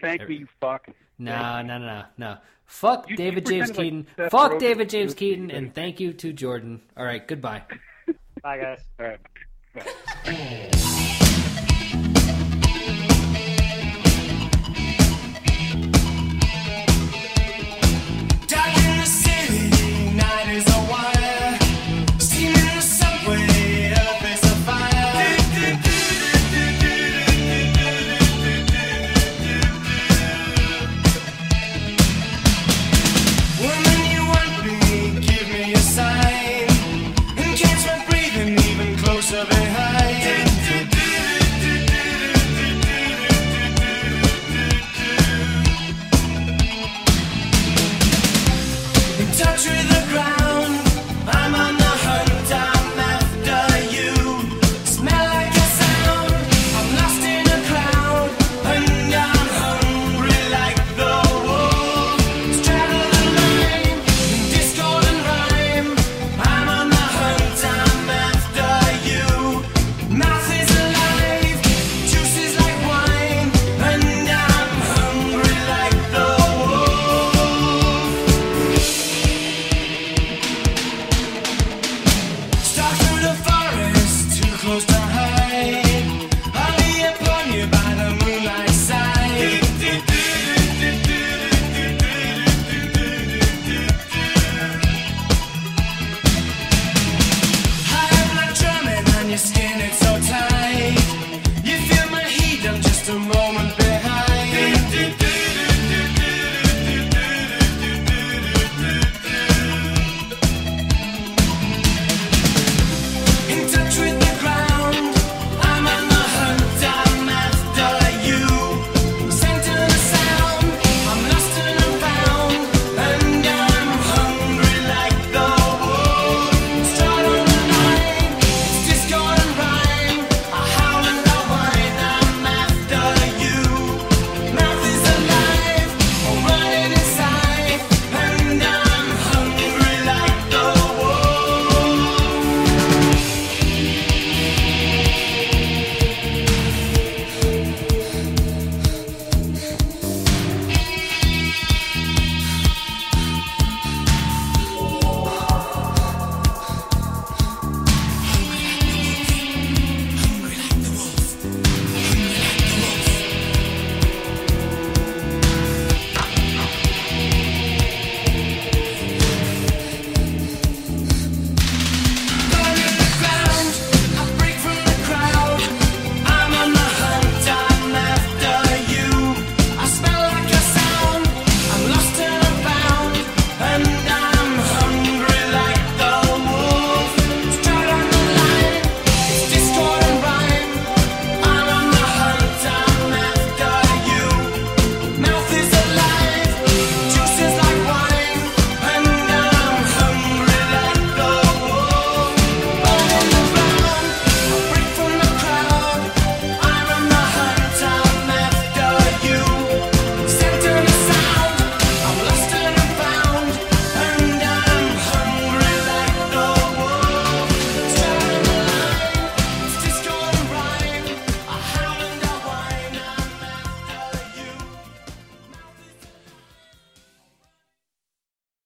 Thank me, you fuck. No, no, no, no, no. Fuck You- David you James pretended like Keaton. Seth Fuck Rogen. David James Keaton, and thank you to Jordan. All right, goodbye. Bye, guys. All right. Dark city, night is a